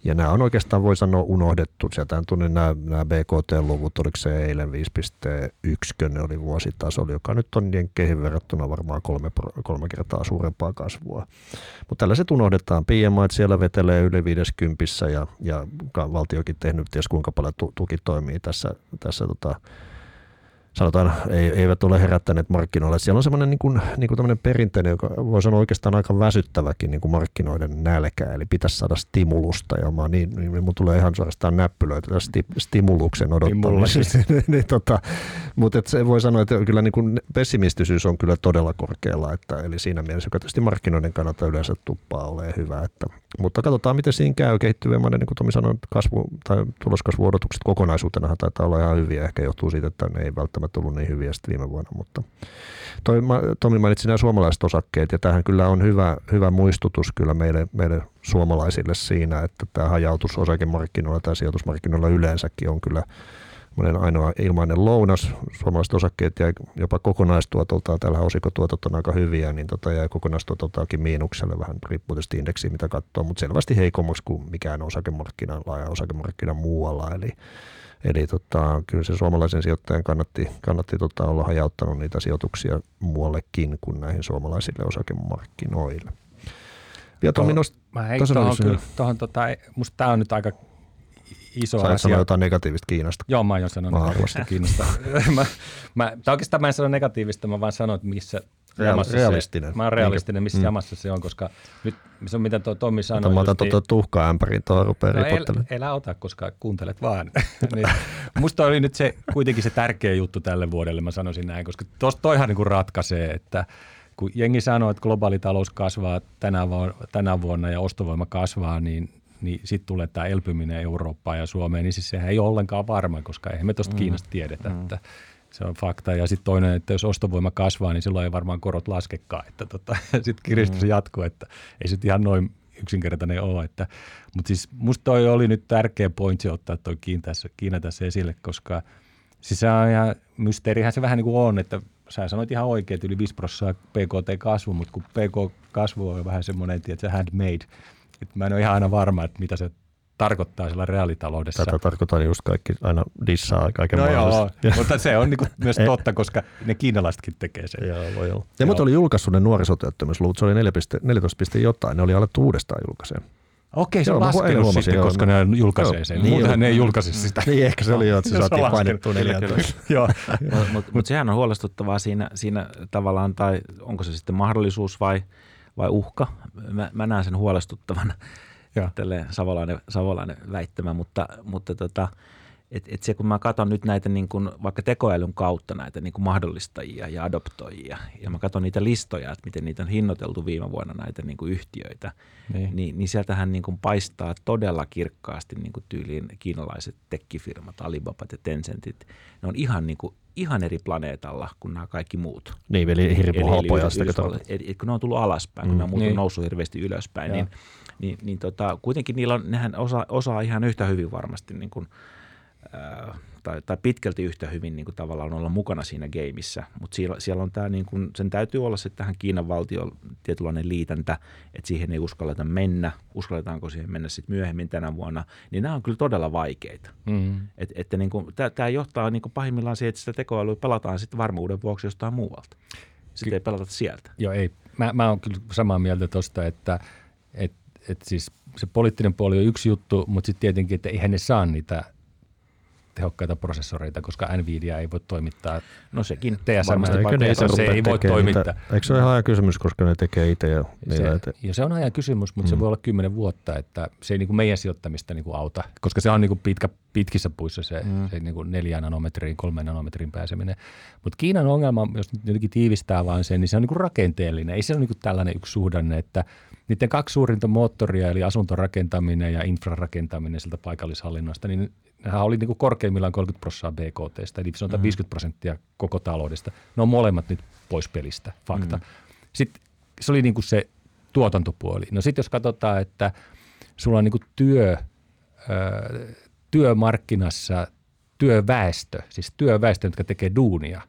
A: ja nämä on oikeastaan voi sanoa unohdettu. Sieltä tullut nämä, nämä BKT-luvut, oliko se eilen 5,1 oli vuositasolla, joka nyt on keihin verrattuna varmaan 3 kolme kertaa suurempaa kasvua. Mutta tällaiset unohdetaan. PMI siellä vetelee yli 50 ja, ja valtiokin tehnyt ties kuinka paljon tuki toimii tässä, tässä tota, sanotaan, eivät ole herättäneet markkinoille. Siellä on semmoinen niin kuin, niin kuin perinteinen, joka voi sanoa oikeastaan aika väsyttäväkin niin kuin markkinoiden nälkä, eli pitäisi saada stimulusta, ja mä, niin, niin mun tulee ihan suorastaan näppylöitä sti, stimuluksen odottamisesta. niin, tota, mutta et se voi sanoa, että kyllä niin kuin pessimistisyys on kyllä todella korkealla, että, eli siinä mielessä, joka tietysti markkinoiden kannalta yleensä tuppaa ole hyvä. Että, mutta katsotaan, miten siinä käy kehittyvien maiden, niin kuin Tomi sanoi, kasvu, tai tuloskasvuodotukset kokonaisuutena taitaa olla ihan hyviä, ehkä johtuu siitä, että ne ei välttämättä välttämättä ollut niin hyviä sitten viime vuonna. Mutta toi, Tomi mainitsi nämä suomalaiset osakkeet ja tähän kyllä on hyvä, hyvä muistutus kyllä meille, meille suomalaisille siinä, että tämä hajautus osakemarkkinoilla tai sijoitusmarkkinoilla yleensäkin on kyllä ainoa ilmainen lounas. Suomalaiset osakkeet ja jopa kokonaistuotoltaan, täällä osikotuotot on aika hyviä, niin tota jäi kokonaistuotoltaakin miinukselle vähän riippuu tietysti indeksiä, mitä katsoo, mutta selvästi heikommaksi kuin mikään osakemarkkina ja osakemarkkina muualla. Eli Eli tota, kyllä se suomalaisen sijoittajan kannatti, kannatti tota, olla hajauttanut niitä sijoituksia muuallekin kuin näihin suomalaisille osakemarkkinoille.
B: Ja Tomi nost... Mä hein tuohon kyllä, tohon, tota, musta tämä on nyt aika iso Sä asia.
A: jotain negatiivista Kiinasta.
B: Joo, mä aion sanoa negatiivista Kiinasta. mä, mä, oikeastaan mä en sano negatiivista, mä vaan sanon, että missä
A: jamassa realistinen.
B: Se, mä oon realistinen, missä mm. jamassa se on, koska nyt se on mitä tuo Tommi sanoi.
A: Mä otan tuota tuhkaa ämpäriin tuohon rupeaa no,
B: el, elä ota, koska kuuntelet vaan. niin, musta oli nyt se kuitenkin se tärkeä juttu tälle vuodelle, mä sanoisin näin, koska tosta toihan niin kuin ratkaisee, että kun jengi sanoo, että globaali talous kasvaa tänä, vuonna, tänä vuonna ja ostovoima kasvaa, niin niin sitten tulee tämä elpyminen Eurooppaan ja Suomeen, niin siis sehän ei ole ollenkaan varma, koska eihän me tuosta mm. Kiinasta tiedetä, mm. että se on fakta. Ja sitten toinen, että jos ostovoima kasvaa, niin silloin ei varmaan korot laskekaan. Että tota, sitten kiristys mm. jatkuu, että ei se ihan noin yksinkertainen ole. Että, mutta siis musta toi oli nyt tärkeä pointsi ottaa toi Kiina tässä, Kiina tässä esille, koska siis se on ihan, mysteerihän se vähän niin kuin on, että sä sanoit ihan oikein, että yli 5 prosenttia PKT-kasvu, mutta kun PK-kasvu on vähän semmoinen, että se handmade, että mä en ole ihan aina varma, että mitä se tarkoittaa sillä reaalitaloudessa.
A: Tätä tarkoittaa just kaikki aina dissaa kaiken
B: no joo, mutta se on niinku myös totta, koska ne kiinalaisetkin tekee sen.
A: Joo, voi olla. Ja mutta oli julkaissut ne nuorisotyöttömyysluvut, se oli 14, jotain, ne oli alettu uudestaan julkaiseen.
B: Okei, se on laskenut huomasin, sitten, joo, koska ne julkaisee joo, sen. Niin, Muutenhan ne ei julkaisi sitä.
A: Niin, ehkä se oli jo, että se saatiin painettua 14.
C: Mutta mut, mut sehän on huolestuttavaa siinä, siinä tavallaan, tai onko se sitten mahdollisuus vai, vai uhka. Mä, mä näen sen huolestuttavana tälleen savolainen, savolainen väittämä, mutta, mutta tota, et, et se kun mä katson nyt näitä niin kun, vaikka tekoälyn kautta näitä niin kun mahdollistajia ja adoptoijia ja mä katson niitä listoja, että miten niitä on hinnoiteltu viime vuonna näitä niin yhtiöitä, niin. Niin, niin sieltähän niin paistaa todella kirkkaasti niin tyyliin kiinalaiset tekkifirmat, Alibabat ja Tencentit. Ne on ihan, niin kuin, ihan eri planeetalla kuin nämä kaikki muut.
A: Niin, eli hirveän halpoja.
C: kun ne on tullut alaspäin, mm. kun ne on muuten niin. noussut hirveästi ylöspäin, niin – niin, niin tota, kuitenkin niillä on, nehän osa, osaa ihan yhtä hyvin varmasti niin kuin, ää, tai, tai pitkälti yhtä hyvin niin kuin tavallaan olla mukana siinä gameissa, mutta siellä, siellä on tämä, niin kuin, sen täytyy olla sitten tähän Kiinan valtion tietynlainen liitäntä, että siihen ei uskalleta mennä, uskalletaanko siihen mennä sitten myöhemmin tänä vuonna, niin nämä on kyllä todella vaikeita. Mm-hmm. Et, että niin kuin, tämä johtaa niin kuin pahimmillaan siihen, että sitä tekoälyä pelataan sitten varmuuden vuoksi jostain muualta. Sitten Ky- ei pelata sieltä.
B: Joo, ei. Mä, mä oon kyllä samaa mieltä tuosta, että, että että siis se poliittinen puoli on yksi juttu, mutta sitten tietenkin, että eihän ne saa niitä tehokkaita prosessoreita, koska Nvidia ei voi toimittaa
C: no sekin.
B: TSM,
A: ne
B: se, se ei voi toimittaa.
A: Niitä, eikö se ole ihan ajan kysymys, koska ne tekee itse jo
B: se, ja se on ajan kysymys, mutta mm. se voi olla kymmenen vuotta, että se ei niin kuin meidän sijoittamista niin kuin auta, koska se on niin kuin pitkä, pitkissä puissa se, mm. se niin kuin neljän nanometriin, kolmen nanometrin pääseminen. Mutta Kiinan ongelma, jos nyt jotenkin tiivistää vaan sen, niin se on niin kuin rakenteellinen. Ei se ole niin kuin tällainen yksi suhdanne, että niiden kaksi suurinta moottoria, eli asuntorakentaminen ja infrarakentaminen sieltä paikallishallinnosta, niin nehän oli niin kuin korkeimmillaan 30 prosenttia BKT, eli sanotaan mm. 50 prosenttia koko taloudesta. Ne on molemmat nyt pois pelistä, fakta. Mm. Sitten se oli niin kuin se tuotantopuoli. No sitten jos katsotaan, että sulla on niin kuin työ, työmarkkinassa työväestö, siis työväestö, jotka tekee duunia,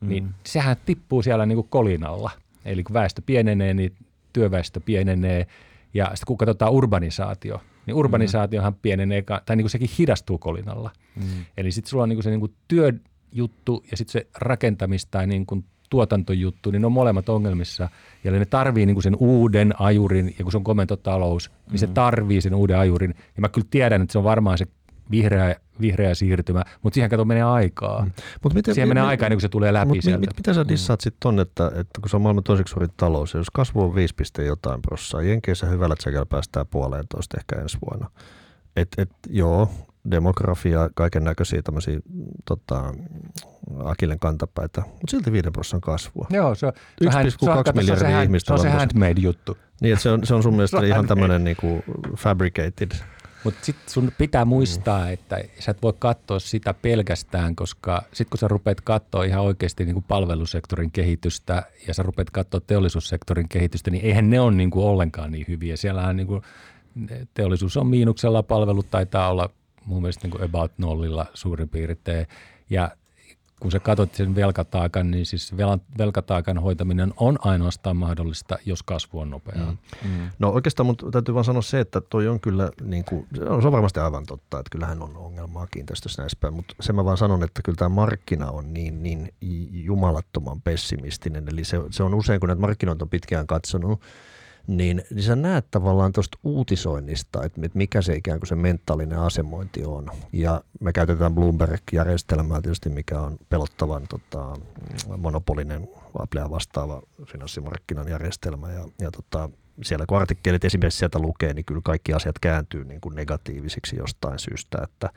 B: mm. niin sehän tippuu siellä niin kuin kolinalla. Eli kun väestö pienenee, niin työväestö pienenee. Ja sitten kun katsotaan urbanisaatio, niin urbanisaatiohan pienenee, tai niin kuin sekin hidastuu kolinalla. Mm. Eli sitten sulla on niin kuin se niin kuin työjuttu ja sitten se rakentamis- tai niin kuin tuotantojuttu, niin ne on molemmat ongelmissa. Ja ne tarvii niin kuin sen uuden ajurin, ja kun se on komentotalous, niin se mm. tarvii sen uuden ajurin. Ja mä kyllä tiedän, että se on varmaan se vihreä, vihreä siirtymä, mutta siihen kato menee aikaa. Mm. Mut miten, siihen menee aikaa ennen kuin se tulee läpi mut sieltä. Mit,
A: mitä sä dissaat mm. sitten ton, että, että kun se on maailman toiseksi suurin talous, jos kasvu on 5, jotain prossaa, Jenkeissä hyvällä tsekellä päästään puoleentoista ehkä ensi vuonna. Et, et, joo, demografia, kaiken näköisiä tämmöisiä tota, Akilen kantapäitä, mutta silti 5 prosentin kasvua.
B: Joo, se on,
A: 1,2 miljardia
B: se
A: ihmistä.
B: Se on se handmade juttu.
A: Niin, että se on, se on sun mielestä ihan tämmöinen niinku fabricated
B: mutta sitten sun pitää muistaa, mm. että sä et voi katsoa sitä pelkästään, koska sitten kun sä rupeat katsoa ihan oikeasti niin kuin palvelusektorin kehitystä ja sä rupeat katsoa teollisuussektorin kehitystä, niin eihän ne ole niin kuin ollenkaan niin hyviä. Siellähän niin kuin teollisuus on miinuksella, palvelut taitaa olla mun mielestä niin kuin about nollilla suurin piirtein. Ja kun sä katsot sen velkataakan, niin siis velkataakan hoitaminen on ainoastaan mahdollista, jos kasvu on nopeaa. Mm.
A: Mm. No oikeastaan mun täytyy vaan sanoa se, että toi on kyllä, niin kuin, se on varmasti aivan totta, että kyllähän on ongelmaa kiinteistössä näissä päin, mutta sen mä vaan sanon, että kyllä tämä markkina on niin, niin jumalattoman pessimistinen, eli se, se on usein, kun näitä markkinoita on pitkään katsonut, niin, niin sä näet tavallaan tuosta uutisoinnista, että, mikä se ikään kuin se mentaalinen asemointi on. Ja me käytetään Bloomberg-järjestelmää tietysti, mikä on pelottavan tota, monopolinen vastaava finanssimarkkinan järjestelmä. Ja, ja tota, siellä kun artikkelit esimerkiksi sieltä lukee, niin kyllä kaikki asiat kääntyy niin kuin negatiivisiksi jostain syystä. Että,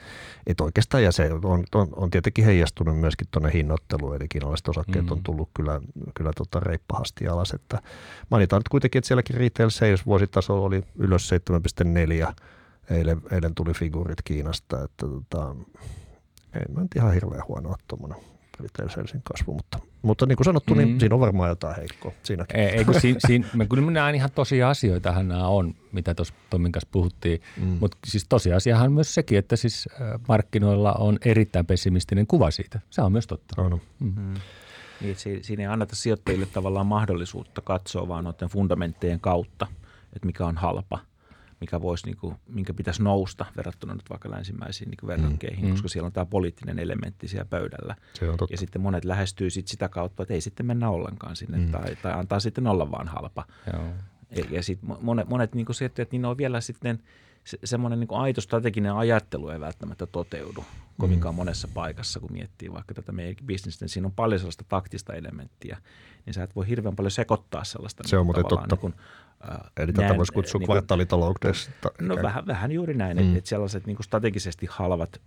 A: että oikeastaan, ja se on, on, on tietenkin heijastunut myöskin tuonne hinnoitteluun, eli kiinalaiset osakkeet mm. on tullut kyllä, kyllä tota reippahasti alas. Että mainitaan nyt kuitenkin, että sielläkin retail sales vuositasolla oli ylös 7,4. Eilen, eilen tuli figuurit Kiinasta, että tota, ei mä nyt ihan hirveän huono tuommoinen retail kasvu, mutta, mutta niin kuin sanottu, niin mm. siinä on varmaan jotain heikkoa siinäkin.
B: Ei, ei kun siinä, siinä, mä kyllä näen ihan tosiasioitahan nämä on, mitä tuossa Tomin kanssa puhuttiin, mm. mutta siis tosiasiahan on myös sekin, että siis markkinoilla on erittäin pessimistinen kuva siitä. Se on myös totta.
A: On.
C: Mm. Mm. Niin, siinä ei anneta sijoittajille tavallaan mahdollisuutta katsoa vaan noiden fundamenttejen kautta, että mikä on halpa – mikä voisi, niin kuin, minkä pitäisi nousta verrattuna nyt vaikka länsimäisiin niin verrokkeihin, mm. koska siellä on tämä poliittinen elementti siellä pöydällä.
A: Se on totta.
C: Ja sitten monet lähestyy sit sitä kautta, että ei sitten mennä ollenkaan sinne mm. tai, tai antaa sitten olla vaan halpa. Joo. Ja, ja sitten monet, monet niin kuin että niin on vielä sitten se, semmoinen niin aito strateginen ajattelu ei välttämättä toteudu kovinkaan mm. monessa paikassa, kun miettii vaikka tätä meidän bisnestä. Niin siinä on paljon sellaista taktista elementtiä, niin sä et voi hirveän paljon sekoittaa sellaista.
A: Se on muuten totta. Niin kuin, Äh, Eli tätä voisi kutsua niin kvartaalitaloudesta.
C: No vähän, vähän juuri näin, mm. että, että sellaiset niin kuin strategisesti halvat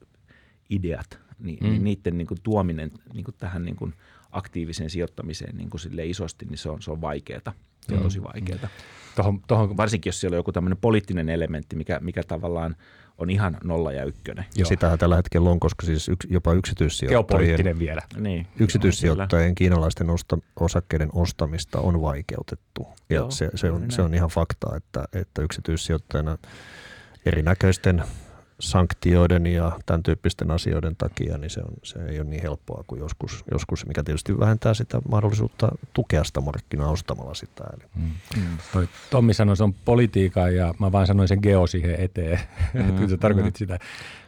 C: ideat, niin, mm. niin niiden niin kuin tuominen niin kuin tähän niin kuin aktiiviseen sijoittamiseen niin kuin sille isosti, niin se on, se on vaikeaa. Se on mm. tosi vaikeaa. Tohon, tohon, Varsinkin, jos siellä on joku tämmöinen poliittinen elementti, mikä, mikä tavallaan on ihan nolla ja ykkönen.
A: Ja sitähän tällä hetkellä on, koska siis yks, jopa yksityissijoittajien,
B: vielä.
C: Niin,
A: yksityissijoittajien kiinalaisten osta, osakkeiden ostamista on vaikeutettu. Ja Joo, se, se, on, se on ihan fakta, että, että yksityissijoittajana erinäköisten sanktioiden ja tämän tyyppisten asioiden takia, niin se, on, se ei ole niin helppoa kuin joskus, joskus, mikä tietysti vähentää sitä mahdollisuutta tukea sitä markkinaa ostamalla sitä. Eli. Mm.
B: Mm. Toi Tommi sanoi, se on politiikka ja mä vaan sanoin sen geo siihen eteen, mm. kun sä tarkoitit mm. sitä.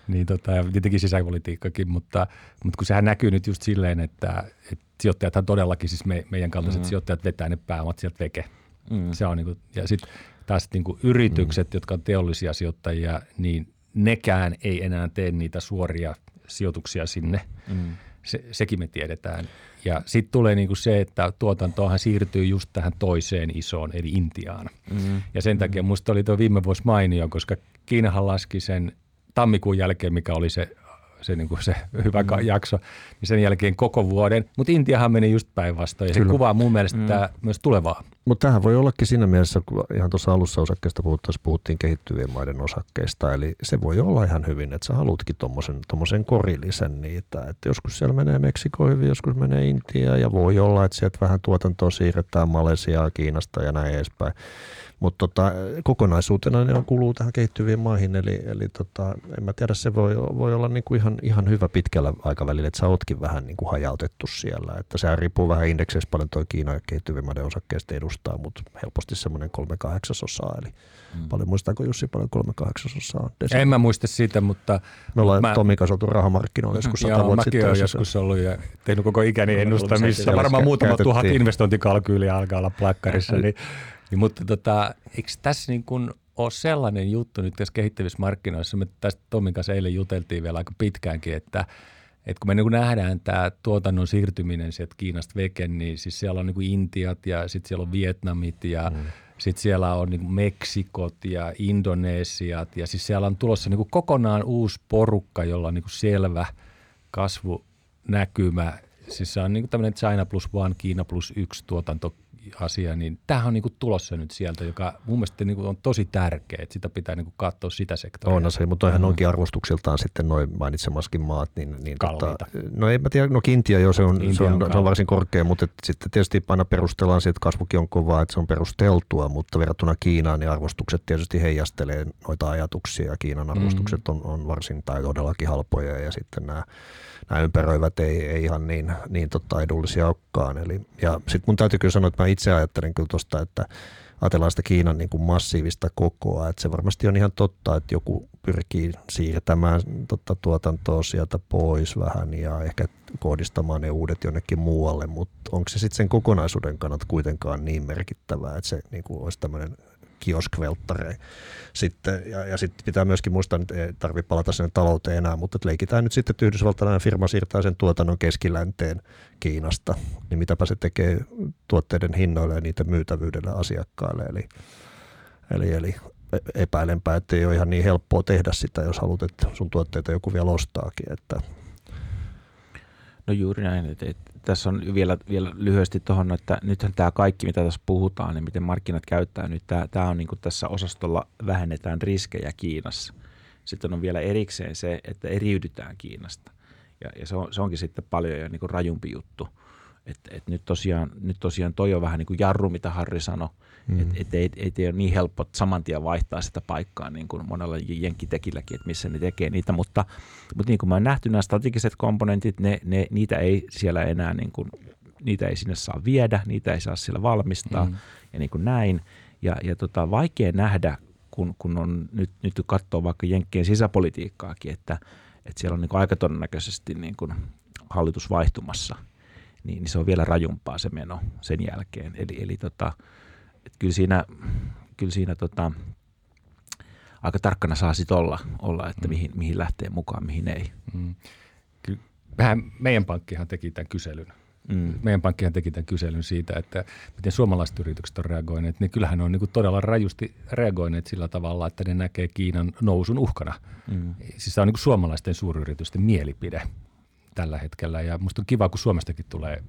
B: Niin tota, ja tietenkin sisäpolitiikkakin, mutta, mutta kun sehän näkyy nyt just silleen, että, että sijoittajathan todellakin, siis me, meidän kaltaiset mm. sijoittajat vetää ne pääomat sieltä veke. Mm. Se on niin kuin, ja sitten taas niin kuin yritykset, mm. jotka on teollisia sijoittajia, niin nekään ei enää tee niitä suoria sijoituksia sinne. Mm. Se, sekin me tiedetään. Ja sitten tulee niinku se, että tuotantoahan siirtyy just tähän toiseen isoon, eli Intiaan. Mm. Ja sen takia mm. musta oli tuo viime vuosi mainio, koska Kiinahan laski sen tammikuun jälkeen, mikä oli se se, niin kuin se hyvä mm. jakso, niin sen jälkeen koko vuoden. Mutta Intiahan meni just päinvastoin ja se Kyllä. kuvaa mun mielestä mm. tämä myös tulevaa.
A: Mutta tähän voi ollakin siinä mielessä, kun ihan tuossa alussa osakkeesta puhuttaessa puhuttiin kehittyvien maiden osakkeista, eli se voi olla ihan hyvin, että sä haluatkin tuommoisen korillisen niitä, että joskus siellä menee Meksiko hyvin, joskus menee Intia ja voi olla, että sieltä vähän tuotantoa siirretään Malesiaa, Kiinasta ja näin edespäin. Mutta tota, kokonaisuutena ne on kuuluu tähän kehittyviin maihin, eli, eli tota, en mä tiedä, se voi, voi olla niinku ihan, ihan hyvä pitkällä aikavälillä, että sä ootkin vähän niinku hajautettu siellä. Että sehän riippuu vähän indekseissä paljon tuo Kiina ja kehittyvien maiden osakkeista edustaa mutta helposti semmoinen kolme kahdeksasosaa. Eli mm. paljon muistaako Jussi paljon kolme kahdeksasosaa on?
B: Desi? En mä muista sitä, mutta...
A: Me ollaan
B: mä...
A: Tomi kanssa oltu rahamarkkinoilla joskus sata vuotta
B: sitten. Joo, joskus ollut ja tehnyt koko ikäni ennustamissa. Varmaan muutama tuhat investointikalkyyliä alkaa olla plakkarissa. niin, niin, mutta tota, eikö tässä niin kuin ole sellainen juttu nyt tässä kehittävissä markkinoissa, me tästä Tomin kanssa eilen juteltiin vielä aika pitkäänkin, että et kun me niin nähdään tämä tuotannon siirtyminen sieltä Kiinasta veken, niin siis siellä on niin Intiat ja sitten siellä on Vietnamit ja mm. sitten siellä on niin Meksikot ja Indonesiat ja siis siellä on tulossa niin kokonaan uusi porukka, jolla on niin selvä kasvunäkymä. Siis se on niin tämmöinen China plus one, Kiina plus yksi tuotanto asia, niin tämähän on niin kuin tulossa nyt sieltä, joka mun mielestä niin kuin on tosi tärkeä, että sitä pitää niin kuin katsoa sitä sektoria.
A: On se, mutta toihan mm. onkin arvostuksiltaan sitten noin mainitsemaskin maat. Niin, niin
B: tota,
A: no ei mä tiedä, no Kiintia jo se on, se on, on, se on varsin korkea, mutta et sitten tietysti aina perustellaan siitä, että kasvukin on kovaa, että se on perusteltua, mutta verrattuna Kiinaan niin arvostukset tietysti heijastelee noita ajatuksia ja Kiinan arvostukset mm. on, on varsin tai todellakin halpoja ja sitten nämä nämä ympäröivät ei, ei ihan niin, niin tota edullisia olekaan. Eli, ja sitten mun täytyy kyllä sanoa, että mä itse ajattelen kyllä tuosta, että ajatellaan sitä Kiinan niin kuin massiivista kokoa, että se varmasti on ihan totta, että joku pyrkii siirtämään tota, tuotantoa sieltä pois vähän ja ehkä kohdistamaan ne uudet jonnekin muualle, mutta onko se sitten sen kokonaisuuden kannalta kuitenkaan niin merkittävää, että se niin kuin olisi tämmöinen kioskvelttare. Sitten, ja, ja sitten pitää myöskin muistaa, että ei tarvitse palata sinne talouteen enää, mutta leikitään nyt sitten, että yhdysvaltalainen firma siirtää sen tuotannon keskilänteen Kiinasta, niin mitäpä se tekee tuotteiden hinnoille ja niitä myytävyydellä asiakkaille. Eli, eli, eli epäilenpä, että ei ole ihan niin helppoa tehdä sitä, jos haluat, että sun tuotteita joku vielä ostaakin. Että.
C: No juuri näin, että, että tässä on vielä, vielä lyhyesti tuohon, että nythän tämä kaikki, mitä tässä puhutaan, niin miten markkinat käyttää nyt, tämä, tämä on niin kuin tässä osastolla vähennetään riskejä Kiinassa. Sitten on vielä erikseen se, että eriydytään Kiinasta. Ja, ja se, on, se onkin sitten paljon jo niin kuin rajumpi juttu. että et nyt, tosiaan, nyt tosiaan toi on vähän niin kuin jarru, mitä Harri sanoi, mm. että et ei, ei, ei ole niin helppo saman tien vaihtaa sitä paikkaa niin kuin monella jenkkitekilläkin, että missä ne tekee niitä, mutta, mutta niin kuin mä oon nähty nämä strategiset komponentit, ne, ne, niitä ei siellä enää niin kuin, niitä ei sinne saa viedä, niitä ei saa siellä valmistaa mm. ja niin kuin näin. Ja, ja tota, vaikea nähdä, kun, kun on nyt, nyt katsoo vaikka Jenkkien sisäpolitiikkaakin, että, että siellä on niin kuin aika todennäköisesti niin kuin hallitus vaihtumassa, niin, niin se on vielä rajumpaa se meno sen jälkeen. Eli, eli tota, että kyllä siinä, kyllä siinä tota, aika tarkkana saa sit olla, olla että mm. mihin, mihin lähtee mukaan, mihin ei. Mm.
B: Kyllä, vähän meidän pankkihan teki tämän kyselyn. Mm. Meidän pankkihan teki tämän kyselyn siitä, että miten suomalaiset yritykset on reagoineet. Niin kyllähän ne on niin kuin todella rajusti reagoineet sillä tavalla, että ne näkee Kiinan nousun uhkana. Mm. Siis se on niin kuin suomalaisten suuryritysten mielipide tällä hetkellä. Ja musta on kiva, kun Suomestakin tulee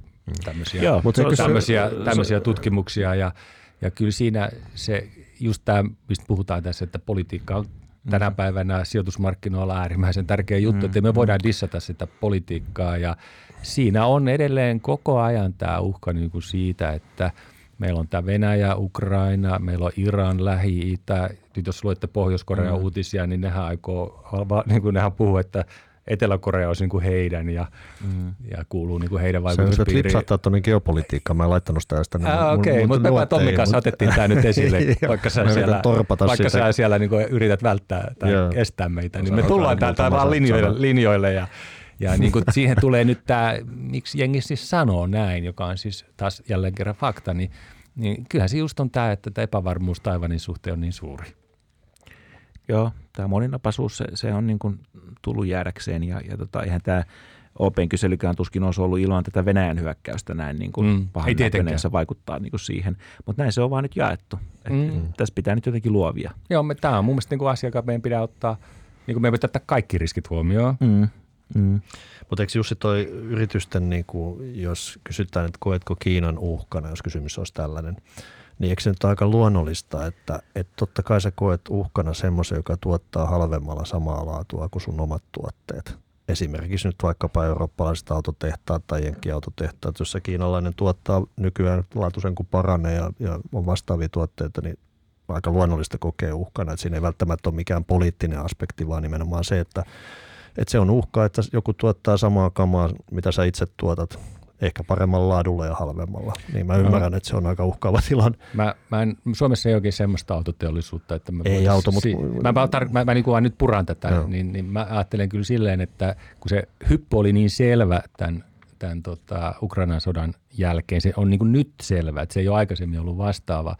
B: tämmöisiä, Joo, mutta tämmöisiä, tämmöisiä tutkimuksia. Ja ja kyllä siinä se, just tämä, mistä puhutaan tässä, että politiikka on tänä mm. päivänä sijoitusmarkkinoilla äärimmäisen tärkeä juttu, mm. että me voidaan dissata sitä politiikkaa ja siinä on edelleen koko ajan tämä uhka niin kuin siitä, että meillä on tämä Venäjä, Ukraina, meillä on Iran, Lähi-Itä. Nyt jos luette Pohjois-Korean mm. uutisia, niin nehän aikoo, niin kuin nehän puhuu, että Etelä-Korea olisi niin kuin heidän ja, mm. ja kuuluu niin kuin heidän vaikutuspiiriin.
A: Se lipsahtaa tuonne geopolitiikkaan, mä en laittanut sitä
B: tänne. Ah, Okei, okay, mutta me Tommin kanssa mutta... otettiin tämä nyt esille, vaikka sä siellä, vaikka sä siellä niin kuin yrität välttää tai yeah. estää meitä, niin me tullaan täältä vaan linjoille, linjoille ja ja niin kuin siihen tulee nyt tämä, miksi jengi siis sanoo näin, joka on siis taas jälleen kerran fakta, niin, niin kyllähän se just on tämä, että tämä epävarmuus Taivanin suhteen on niin suuri.
C: Joo, tämä moninapaisuus, se, se on niin kuin tullut jäädäkseen ja, ja tota, eihän tämä Open kyselykään tuskin olisi ollut ilman tätä Venäjän hyökkäystä näin niin kuin mm, pahan se vaikuttaa niin kuin siihen. Mutta näin se on vaan nyt jaettu. mm. Tässä pitää nyt jotenkin luovia.
B: Joo, me, tämä on mun mielestä niin kuin asia, joka meidän pitää ottaa, niin kuin meidän pitää ottaa kaikki riskit huomioon. Mm.
A: Mm. Mutta eikö Jussi toi yritysten, niin kuin, jos kysytään, että koetko Kiinan uhkana, jos kysymys olisi tällainen, niin eikö se nyt aika luonnollista, että, että totta kai sä koet uhkana semmoisen, joka tuottaa halvemmalla samaa laatua kuin sun omat tuotteet. Esimerkiksi nyt vaikkapa eurooppalaiset autotehtaat tai jenkkiautotehtaat, jossa kiinalainen tuottaa nykyään laatuisen kuin paranee ja, ja on vastaavia tuotteita, niin aika luonnollista kokea uhkana. Että siinä ei välttämättä ole mikään poliittinen aspekti, vaan nimenomaan se, että, että se on uhka, että joku tuottaa samaa kamaa, mitä sä itse tuotat ehkä paremmalla laadulla ja halvemmalla. Niin mä ymmärrän, no. että se on aika uhkaava tilanne.
B: Mä, mä en, Suomessa ei oikein semmoista autoteollisuutta, että mä
A: ei auto, mutta...
B: Si- mä, mä, tar- mä, mä niin kuin nyt puran tätä, no. niin, niin mä ajattelen kyllä silleen, että kun se hyppy oli niin selvä tämän, tämän tota, Ukrainan sodan jälkeen, se on niin kuin nyt selvä, että se ei ole aikaisemmin ollut vastaava.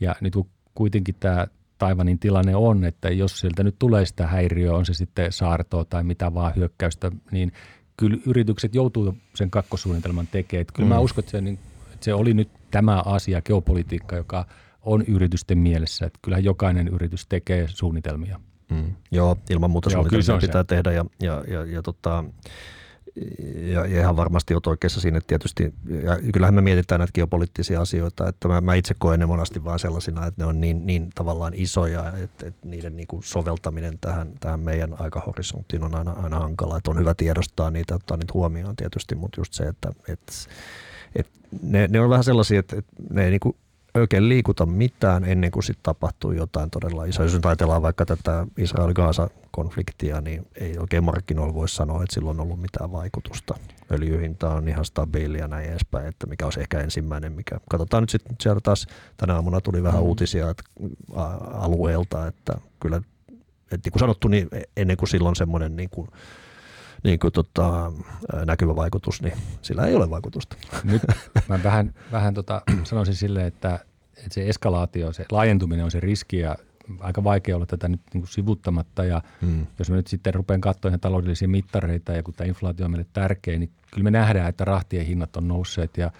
B: Ja nyt kun kuitenkin tämä Taivanin tilanne on, että jos sieltä nyt tulee sitä häiriöä, on se sitten saartoa tai mitä vaan hyökkäystä, niin kyllä yritykset joutuu sen kakkosuunnitelman tekemään. kyllä mm. mä uskon, että se, niin, että se oli nyt tämä asia, geopolitiikka, joka on yritysten mielessä. Että kyllähän jokainen yritys tekee suunnitelmia.
A: Mm. Joo, ilman muuta Joo, suunnitelmia pitää se. tehdä ja, ja, ja, ja tota, ja, ja ihan varmasti olet oikeassa siinä, että tietysti, ja kyllähän me mietitään näitä geopoliittisia asioita, että mä, mä itse koen ne monasti vaan sellaisina, että ne on niin, niin tavallaan isoja, että, että niiden niin kuin soveltaminen tähän, tähän meidän aikahorisonttiin on aina, aina hankala, että on hyvä tiedostaa niitä, ottaa niitä huomioon tietysti, mutta just se, että, että, että ne, ne on vähän sellaisia, että, että ne ei niin kuin oikein liikuta mitään ennen kuin sitten tapahtuu jotain todella isoa. Jos nyt ajatellaan vaikka tätä Israel-Gaasa-konfliktia, niin ei oikein markkinoilla voi sanoa, että sillä on ollut mitään vaikutusta. Öljyhinta on ihan stabiili ja näin edespäin, että mikä olisi ehkä ensimmäinen, mikä... Katsotaan nyt sitten sieltä taas, tänä aamuna tuli vähän mm. uutisia että, alueelta, että kyllä, että niin kuin sanottu, niin ennen kuin silloin semmoinen niin kuin, niin kuin tota, näkyvä vaikutus, niin sillä ei ole vaikutusta.
B: Nyt mä vähän, vähän tota, sanoisin silleen, että, että se eskalaatio, se laajentuminen on se riski ja aika vaikea olla tätä nyt niin kuin sivuttamatta. Ja hmm. jos mä nyt sitten rupean katsomaan taloudellisia mittareita ja kun tämä inflaatio on meille tärkeä, niin kyllä me nähdään, että rahtien hinnat on nousseet ja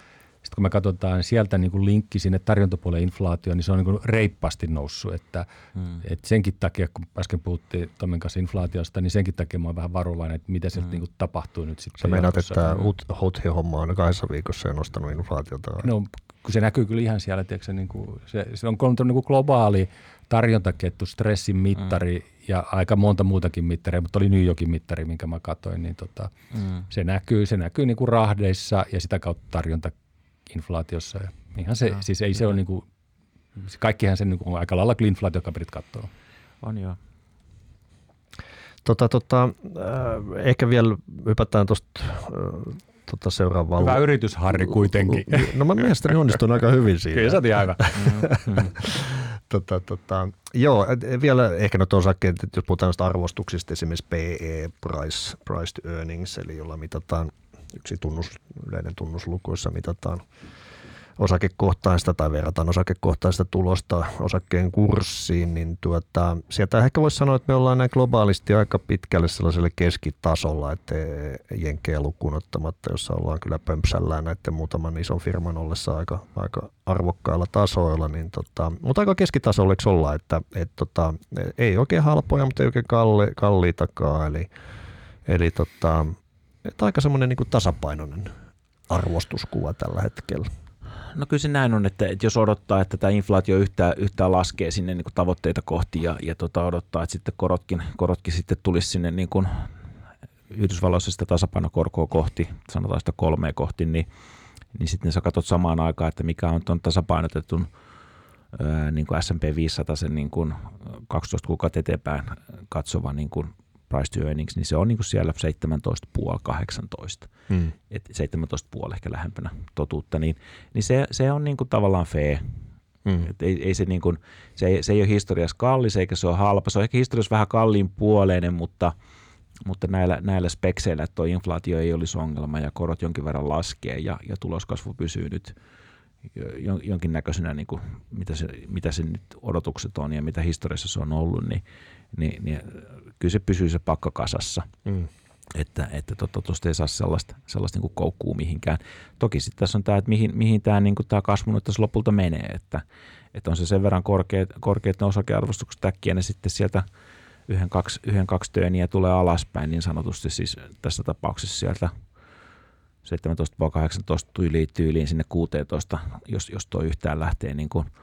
B: kun me katsotaan sieltä niin kuin linkki sinne tarjontapuolen inflaatioon, niin se on niin kuin reippaasti noussut. Että, hmm. että senkin takia, kun äsken puhuttiin Tomin kanssa inflaatiosta, niin senkin takia mä oon vähän varovainen, että mitä se hmm. niin kuin tapahtuu nyt sitten.
A: Sä meinaat, että tämä HOT-homma on kahdessa viikossa ja nostanut inflaatiota?
B: No, kun se näkyy kyllä ihan siellä, tiedätkö, niin kuin, se, se on niin kuin globaali tarjontakettu, stressin mittari mm. ja aika monta muutakin mittaria, mutta oli New Yorkin mittari, minkä mä katsoin, niin tota, mm. se näkyy, se näkyy niin kuin rahdeissa ja sitä kautta tarjonta inflaatiossa. Ja ihan se, no, siis ei se ole niin kuin, kaikkihan se niin kuin on aika lailla inflaatiokaperit katsoo.
C: On joo.
A: Tota, tota, äh, ehkä vielä hypätään tuosta äh, tota seuraavaan.
B: Hyvä yritys, Harri, kuitenkin.
A: No mä mielestäni onnistun aika hyvin siinä.
B: Kyllä sä oot aivan.
A: tota, tota, joo, vielä ehkä osakkeet, että jos puhutaan noista arvostuksista, esimerkiksi PE, price, price to earnings, eli jolla mitataan yksi tunnus, yleinen tunnuslukuissa mitataan osakekohtaista tai verrataan osakekohtaista tulosta osakkeen kurssiin, niin tuota, sieltä ehkä voisi sanoa, että me ollaan näin globaalisti aika pitkälle sellaiselle keskitasolla, että jenkeä lukuun ottamatta, jossa ollaan kyllä pömpsällään näiden muutaman ison firman ollessa aika, aika arvokkailla tasoilla, niin tota, mutta aika keskitasolle olla, että et tota, ei oikein halpoja, mutta ei oikein kalli, kalliitakaan, eli, eli tota, että aika semmoinen niin tasapainoinen arvostuskuva tällä hetkellä.
C: No kyllä se näin on, että, että jos odottaa, että tämä inflaatio yhtään, yhtään laskee sinne niin kuin tavoitteita kohti ja, ja tota odottaa, että sitten korotkin, korotkin sitten tulisi sinne niin kuin Yhdysvalloissa sitä tasapainokorkoa kohti, sanotaan sitä kolmea kohti, niin, niin sitten sä katsot samaan aikaan, että mikä on tuon tasapainotetun niin kuin S&P 500 sen niin kuin 12 kuukautta eteenpäin katsova niin kuin price to earnings, niin se on niin kuin siellä 17,5-18. Mm. Et 17,5 ehkä lähempänä totuutta, niin, niin se, se on niin kuin tavallaan fair. Mm. Et ei, ei se, niin kuin, se, ei, se ei ole historiassa kallis eikä se ole halpa. Se on ehkä historiassa vähän kalliin puoleinen, mutta, mutta näillä, näillä spekseillä, että tuo inflaatio ei olisi ongelma ja korot jonkin verran laskee ja, ja tuloskasvu pysyy nyt jonkinnäköisenä, niin kuin, mitä, se, mitä se nyt odotukset on ja mitä historiassa se on ollut, niin, niin, niin kyllä se pysyy se pakka kasassa. Mm. Että, että tuosta tota, ei saa sellaista, sellaista niin koukkuu mihinkään. Toki sitten tässä on tämä, että mihin, mihin tämä, niin tämä kasvu nyt tässä lopulta menee, että, että on se sen verran korkeat, korkeat ne osakearvostukset äkkiä, ne sitten sieltä yhden, kaksi, yhden, kaksi tööniä tulee alaspäin niin sanotusti siis tässä tapauksessa sieltä 17-18 tyyliin, tyyliin sinne 16, jos, jos tuo yhtään lähtee niin kuin –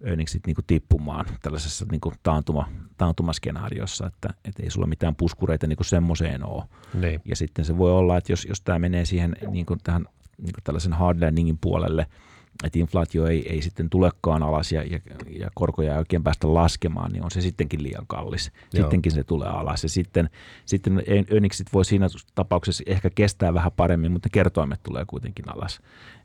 C: earningsit niin kuin tippumaan tällaisessa niin kuin taantuma, taantumaskenaariossa, että, että ei sulla mitään puskureita niin kuin semmoiseen ole. Niin. Ja sitten se voi olla, että jos, jos tämä menee siihen niin kuin tähän niin kuin tällaisen hard landingin puolelle, että inflaatio ei, ei sitten tulekaan alas ja, ja, ja korkoja ei oikein päästä laskemaan, niin on se sittenkin liian kallis.
A: Joo.
C: Sittenkin se tulee alas ja sitten, sitten öniksit voi siinä tapauksessa ehkä kestää vähän paremmin, mutta kertoimet tulee kuitenkin alas.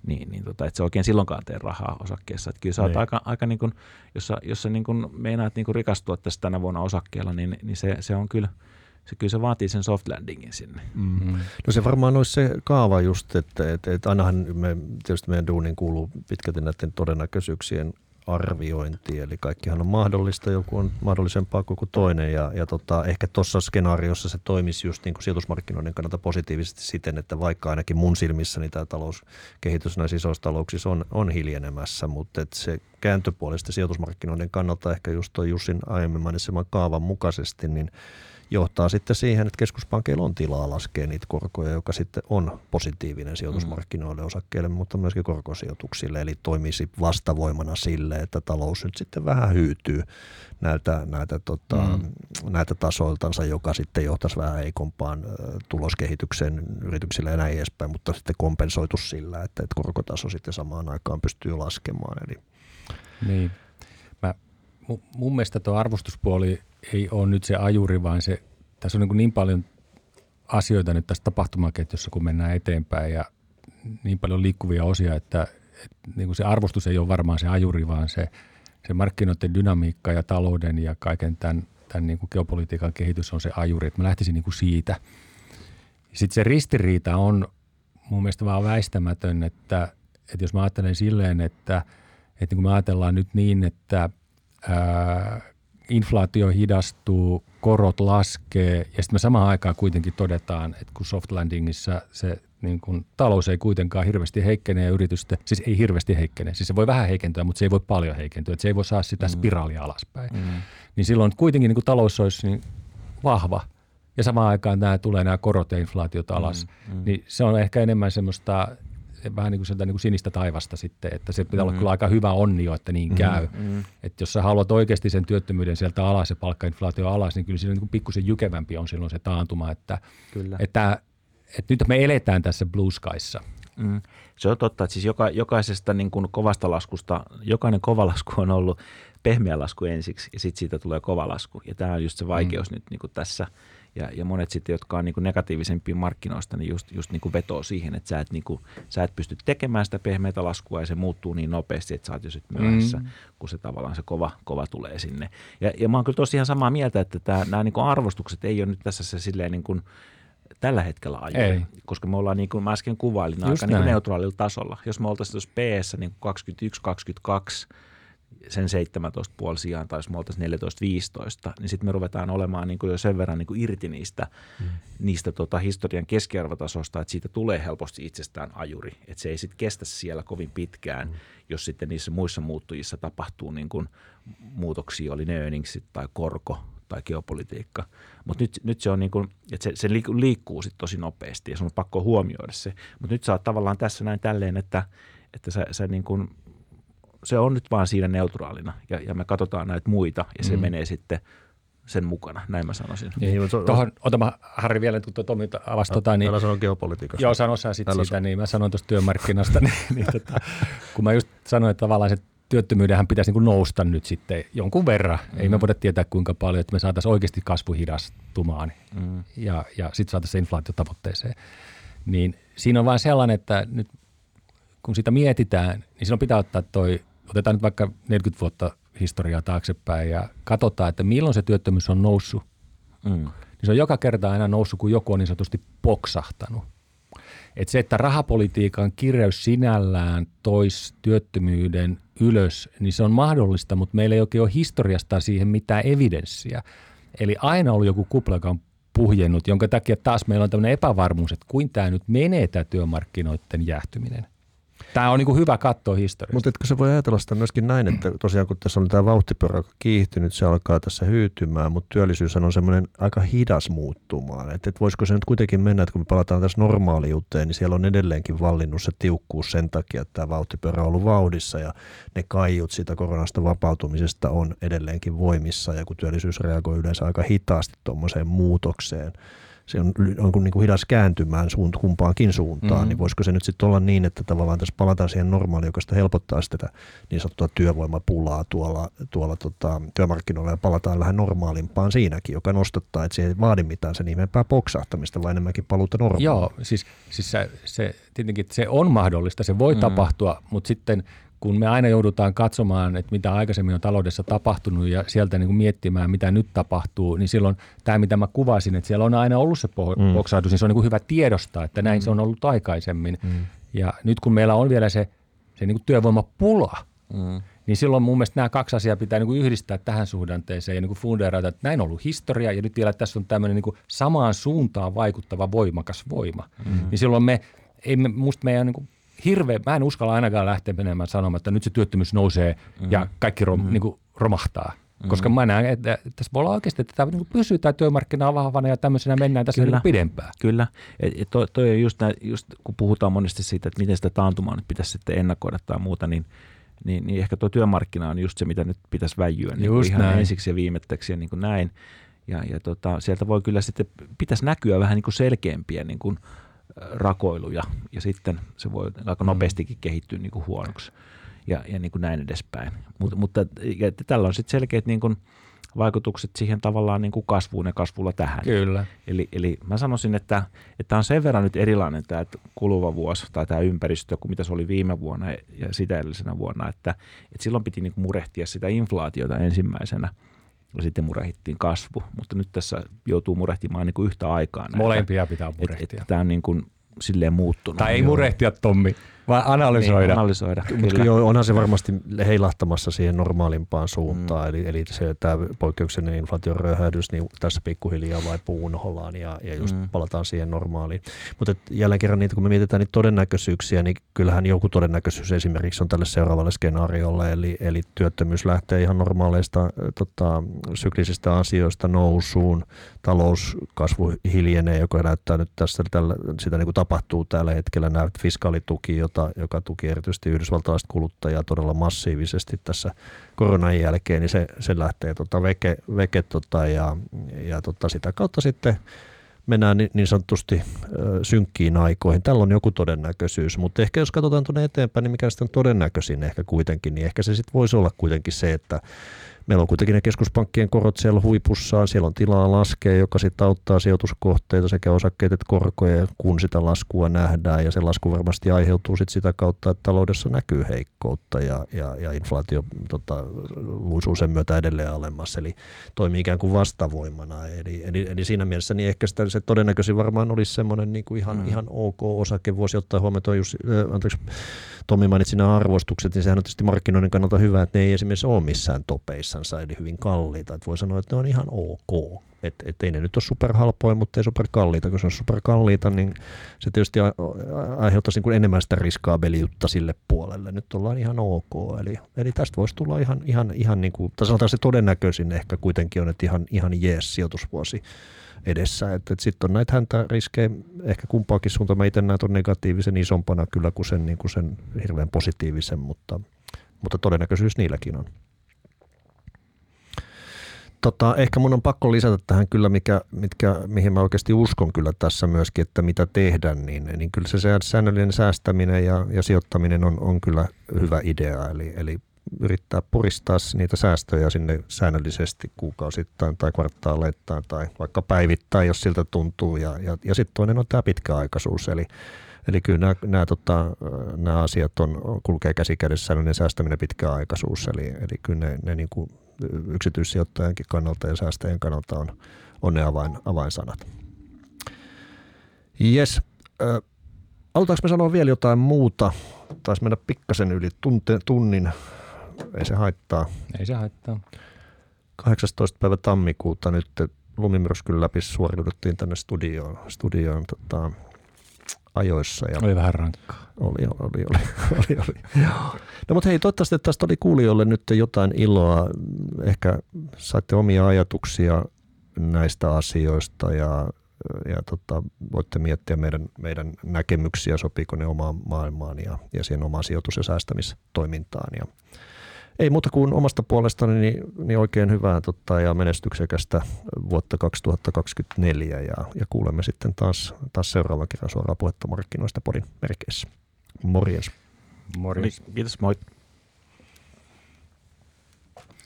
C: Niin, niin tota, että se oikein silloinkaan tee rahaa osakkeessa. Että kyllä sä oot
A: Niin.
C: aika, aika niin kuin, jos sä, jos sä niin kuin meinaat niin kuin rikastua tässä tänä vuonna osakkeella, niin, niin se, se on kyllä, se kyllä se vaatii sen soft landingin sinne.
B: Mm.
A: No se varmaan olisi se kaava just, että, että, että ainahan me, tietysti meidän duunin kuuluu pitkälti näiden todennäköisyyksien arviointi, eli kaikkihan on mahdollista, joku on mahdollisempaa kuin toinen, ja, ja tota, ehkä tuossa skenaariossa se toimisi just niin kuin sijoitusmarkkinoiden kannalta positiivisesti siten, että vaikka ainakin mun silmissä niin tämä talouskehitys näissä isoissa talouksissa on, on hiljenemässä, mutta että se kääntöpuolista sijoitusmarkkinoiden kannalta ehkä just tuo Jussin aiemmin mainitseman kaavan mukaisesti, niin johtaa sitten siihen, että keskuspankeilla on tilaa laskea niitä korkoja, joka sitten on positiivinen sijoitusmarkkinoille osakkeille, mutta myöskin korkosijoituksille, eli toimisi vastavoimana sille, että talous nyt sitten vähän hyytyy näiltä, näiltä, tota, mm. näiltä tasoiltansa, joka sitten johtaisi vähän heikompaan tuloskehitykseen yrityksille ja näin edespäin, mutta sitten kompensoitu sillä, että, että korkotaso sitten samaan aikaan pystyy laskemaan. Eli
B: Niin. Mä, mu, mun mielestä tuo arvostuspuoli ei ole nyt se ajuri, vaan se, tässä on niin, niin paljon asioita nyt tässä tapahtumaketjussa, kun mennään eteenpäin ja niin paljon liikkuvia osia, että, että niin kuin se arvostus ei ole varmaan se ajuri, vaan se, se markkinoiden dynamiikka ja talouden ja kaiken tämän, tämän niin kuin geopolitiikan kehitys on se ajuri, että mä lähtisin niin kuin siitä. Sitten se ristiriita on mun mielestä vaan väistämätön, että, että jos mä ajattelen silleen, että, että kun me ajatellaan nyt niin, että ää, inflaatio hidastuu, korot laskee ja sitten me samaan aikaan kuitenkin todetaan, että kun soft landingissa se niin kun, talous ei kuitenkaan hirveästi heikkene ja yritysten, siis ei hirveästi heikkene, siis se voi vähän heikentyä, mutta se ei voi paljon heikentyä, että se ei voi saa sitä spiraalia alaspäin. Mm. Niin silloin kuitenkin niin kun talous olisi niin vahva ja samaan aikaan nämä tulee nämä korot ja inflaatiot alas, mm, mm. niin se on ehkä enemmän semmoista vähän niin kuin, sieltä niin kuin sinistä taivasta sitten, että se pitää mm. olla kyllä aika hyvä onnio, että niin käy. Mm. Että jos sä haluat oikeasti sen työttömyyden sieltä alas ja palkkainflaatio alas, niin kyllä siinä niin pikkusen jykevämpi on silloin se taantuma, että,
C: Kyllä.
B: että, että nyt me eletään tässä blue skyssa.
C: Mm. Se on totta, että siis joka, jokaisesta niin kuin kovasta laskusta, jokainen kova lasku on ollut pehmeä lasku ensiksi ja sitten siitä tulee kova lasku. Ja tämä on just se vaikeus mm. nyt niin kuin tässä. Ja, ja monet sitten, jotka on niin kuin negatiivisempia markkinoista, niin just, just niin kuin vetoo siihen, että sä et, niin kuin, sä et pysty tekemään sitä pehmeätä laskua ja se muuttuu niin nopeasti, että sä oot jo sitten myöhässä, mm. kun se tavallaan se kova, kova tulee sinne. Ja, ja mä oon kyllä tosiaan samaa mieltä, että tämä, nämä niin kuin arvostukset ei ole nyt tässä se silleen niin kuin, tällä hetkellä ajuri,
B: Ei.
C: koska me ollaan niin kuin mä äsken kuvailin
B: Just
C: aika niin kuin neutraalilla tasolla. Jos me oltaisiin tuossa PS niin 21-22 sen 17 puoli sijaan, tai jos me oltaisiin 14-15, niin sitten me ruvetaan olemaan niin kuin jo sen verran niin kuin irti niistä, mm. niistä tota historian keskiarvotasosta, että siitä tulee helposti itsestään ajuri. Että se ei sitten kestä siellä kovin pitkään, mm. jos sitten niissä muissa muuttujissa tapahtuu niin kuin muutoksia, oli ne earningsit tai korko tai geopolitiikka. Mutta nyt, nyt se on niin kuin, että se, se liik- liikkuu sitten tosi nopeasti ja sun on pakko huomioida se. Mutta nyt sä oot tavallaan tässä näin tälleen, että, että sä, sä niin kuin, se on nyt vaan siinä neutraalina ja, ja me katsotaan näitä muita ja se mm. menee sitten sen mukana, näin mä sanoisin.
A: Niin, mutta
B: Tuohon, ota mä, Harri vielä, kun tuo Tomi avasi tota, niin
A: Älä sano geopolitiikasta.
B: Joo, sano sä sitten siitä, niin mä sanoin tuosta työmarkkinasta, niin, niin tota, kun mä just sanoin, että tavallaan se työttömyydenhän pitäisi niin kuin nousta nyt sitten jonkun verran. Mm. Ei me voida tietää kuinka paljon, että me saataisiin oikeasti kasvu hidastumaan mm. ja, ja sitten saataisiin se inflaatiotavoitteeseen. Niin siinä on vain sellainen, että nyt kun sitä mietitään, niin silloin pitää ottaa toi, otetaan nyt vaikka 40 vuotta historiaa taaksepäin ja katsotaan, että milloin se työttömyys on noussut.
C: Mm.
B: Niin se on joka kerta aina noussut, kun joku on niin sanotusti poksahtanut. Et se, että rahapolitiikan kireys sinällään tois työttömyyden ylös, niin se on mahdollista, mutta meillä ei oikein ole historiasta siihen mitään evidenssiä. Eli aina oli joku kupla, joka on puhjennut, jonka takia taas meillä on tämmöinen epävarmuus, että kuin tämä nyt menee tämä työmarkkinoiden jäähtyminen. Tämä on niin hyvä katsoa historiasta.
A: Mutta etkö se voi ajatella sitä myöskin näin, että tosiaan kun tässä on tämä vauhtipyörä joka kiihtynyt, se alkaa tässä hyytymään, mutta työllisyys on semmoinen aika hidas muuttumaan. Että et voisiko se nyt kuitenkin mennä, että kun me palataan tässä normaaliuteen, niin siellä on edelleenkin vallinnut se tiukkuus sen takia, että tämä vauhtipyörä on ollut vauhdissa ja ne kaiut siitä koronasta vapautumisesta on edelleenkin voimissa ja kun työllisyys reagoi yleensä aika hitaasti tuommoiseen muutokseen, se on, on niin kuin hidas kääntymään suunt, kumpaankin suuntaan, mm-hmm. niin voisiko se nyt sitten olla niin, että tavallaan tässä palataan siihen normaaliin, joka sitä helpottaa sitä niin sanottua työvoimapulaa tuolla, tuolla tota, työmarkkinoilla ja palataan vähän normaalimpaan siinäkin, joka nostattaa, että se ei vaadi mitään sen ihmeempää poksahtamista, vaan enemmänkin paluuta normaaliin.
B: Joo, siis, siis se, se, tietenkin se on mahdollista, se voi mm. tapahtua, mutta sitten kun me aina joudutaan katsomaan, että mitä aikaisemmin on taloudessa tapahtunut ja sieltä niin kuin miettimään, mitä nyt tapahtuu, niin silloin tämä, mitä mä kuvasin, että siellä on aina ollut se mm. poksahdus, niin se on niin kuin hyvä tiedostaa, että näin mm. se on ollut aikaisemmin. Mm. Ja nyt kun meillä on vielä se, se niin kuin työvoimapula, mm. niin silloin mun mielestä nämä kaksi asiaa pitää niin kuin yhdistää tähän suhdanteeseen ja niin kuin fundeerata, että näin on ollut historia ja nyt vielä tässä on tämmöinen niin kuin samaan suuntaan vaikuttava voimakas voima. Mm. Niin silloin me, ei me, musta meidän niin kuin hirveä, mä en uskalla ainakaan lähteä menemään sanomaan, että nyt se työttömyys nousee mm. ja kaikki rom, mm. niin kuin romahtaa. Mm. Koska mä näen, että tässä voi olla oikeasti, että tämä niin pysyy tämä työmarkkina vahvana ja tämmöisenä mennään tässä Kyllä. Niin pidempään.
C: Kyllä. Et toi, toi on just, näin, just, kun puhutaan monesti siitä, että miten sitä taantumaa nyt pitäisi sitten ennakoida tai muuta, niin, niin, niin ehkä tuo työmarkkina on just se, mitä nyt pitäisi väijyä niin just ihan näin. ensiksi ja viimetteksi ja niin kuin näin. Ja, ja tota, sieltä voi kyllä sitten, pitäisi näkyä vähän niin kuin selkeämpiä niin kuin – rakoiluja ja sitten se voi aika mm. nopeastikin kehittyä niin kuin huonoksi ja, ja niin kuin näin edespäin. Mut, mutta ja tällä on sitten selkeät niin kuin vaikutukset siihen tavallaan niin kuin kasvuun ja kasvulla tähän.
B: Kyllä.
C: Eli, eli mä sanoisin, että, että on sen verran nyt erilainen tämä kuluva vuosi tai tämä ympäristö kuin mitä se oli viime vuonna ja sitä edellisenä vuonna, että, että silloin piti niin kuin murehtia sitä inflaatiota ensimmäisenä – ja sitten murehittiin kasvu, mutta nyt tässä joutuu murehtimaan niin kuin yhtä aikaa. Näitä.
B: Molempia pitää murehtia. Et,
C: et, tämä on niin kuin silleen muuttunut.
B: Tai ei murehtia, Tommi, vaan analysoida. Niin,
C: analysoida
A: Mutta joo, onhan se varmasti heilahtamassa siihen normaalimpaan suuntaan. Mm. Eli, eli se, tämä poikkeuksellinen inflaation röhähdys, niin tässä pikkuhiljaa vai puunhollaan ja, ja just mm. palataan siihen normaaliin. Mutta jälleen kerran niitä, kun me mietitään niitä todennäköisyyksiä, niin kyllähän joku todennäköisyys esimerkiksi on tälle seuraavalle skenaariolle. Eli, eli työttömyys lähtee ihan normaaleista tota, syklisistä asioista nousuun, talouskasvu hiljenee, joka näyttää nyt tässä, tällä, sitä niin kuin tapahtuu tällä hetkellä, nämä fiskaalituki, jota, joka tuki erityisesti yhdysvaltalaiset kuluttajaa todella massiivisesti tässä koronan jälkeen, niin se, se lähtee tota veke, veke tota ja, ja tota sitä kautta sitten mennään niin, sanotusti synkkiin aikoihin. Tällä on joku todennäköisyys, mutta ehkä jos katsotaan tuonne eteenpäin, niin mikä sitten on todennäköisin ehkä kuitenkin, niin ehkä se sitten voisi olla kuitenkin se, että Meillä on kuitenkin ne keskuspankkien korot siellä huipussaan, siellä on tilaa laskea, joka sitten auttaa sijoituskohteita sekä osakkeita että korkoja, kun sitä laskua nähdään. Ja se lasku varmasti aiheutuu sit sitä kautta, että taloudessa näkyy heikkoutta ja, ja, ja inflaatio tota, luisuu sen myötä edelleen alemmas. Eli toimii ikään kuin vastavoimana. Eli, eli, eli siinä mielessä niin ehkä sitä, se todennäköisin varmaan olisi semmoinen niin kuin ihan, mm. ihan ok osake. Voisi ottaa huomioon, jos, äh, anteeksi, Tomi mainitsi nämä arvostukset, niin sehän on tietysti markkinoiden kannalta hyvä, että ne ei esimerkiksi ole missään topeissansa, eli hyvin kalliita. Että voi sanoa, että ne on ihan ok. Että et ei ne nyt ole superhalpoja, mutta ei superkalliita. Kun se on superkalliita, niin se tietysti aiheuttaisi niin kuin enemmän sitä riskaabeliutta sille puolelle. Nyt ollaan ihan ok. Eli, eli tästä voisi tulla ihan, ihan, ihan niin kuin, tai sanotaan se todennäköisin ehkä kuitenkin on, että ihan, ihan jees sijoitusvuosi edessä. Et sitten on näitä häntä riskejä ehkä kumpaakin suuntaan. Mä itse näen negatiivisen isompana kyllä kuin sen, niin kuin sen hirveän positiivisen, mutta, mutta todennäköisyys niilläkin on. Tota, ehkä mun on pakko lisätä tähän kyllä, mikä, mitkä, mihin mä oikeasti uskon kyllä tässä myöskin, että mitä tehdä, niin, niin kyllä se säännöllinen säästäminen ja, ja sijoittaminen on, on kyllä hyvä idea. Eli, eli yrittää puristaa niitä säästöjä sinne säännöllisesti kuukausittain tai kvartaaleittain tai vaikka päivittäin, jos siltä tuntuu. Ja, ja, ja sitten toinen on tämä pitkäaikaisuus, eli Eli kyllä nämä, nämä, tota, nämä asiat on, kulkee käsi kädessä säännöllinen säästäminen pitkäaikaisuus. Eli, eli kyllä ne, ne niin kuin yksityissijoittajankin kannalta ja säästäjän kannalta on, on ne avain, avainsanat. Yes. Äh, Alutaanko me sanoa vielä jotain muuta? Taisi mennä pikkasen yli tunte, tunnin ei se haittaa.
B: Ei se haittaa.
A: 18. päivä tammikuuta nyt lumimyrskyn läpi suoriuduttiin tänne studioon, studioon tota, ajoissa. Ja
B: oli vähän rankkaa.
A: Oli, oli, oli. oli, oli. no mutta hei, toivottavasti tästä oli kuulijoille nyt jotain iloa. Ehkä saitte omia ajatuksia näistä asioista ja, ja tota, voitte miettiä meidän, meidän näkemyksiä, sopiiko ne omaan maailmaan ja, ja siihen omaan sijoitus- ja säästämistoimintaan. Ja, Ei muuta kuin omasta puolestani niin, niin oikein hyvää totta, ja menestyksekästä vuotta 2024 ja, ja kuulemme sitten taas, taas seuraavan kerran suoraan puhetta markkinoista podin merkeissä. Morjens.
B: Morjens.
C: Kiitos, moi.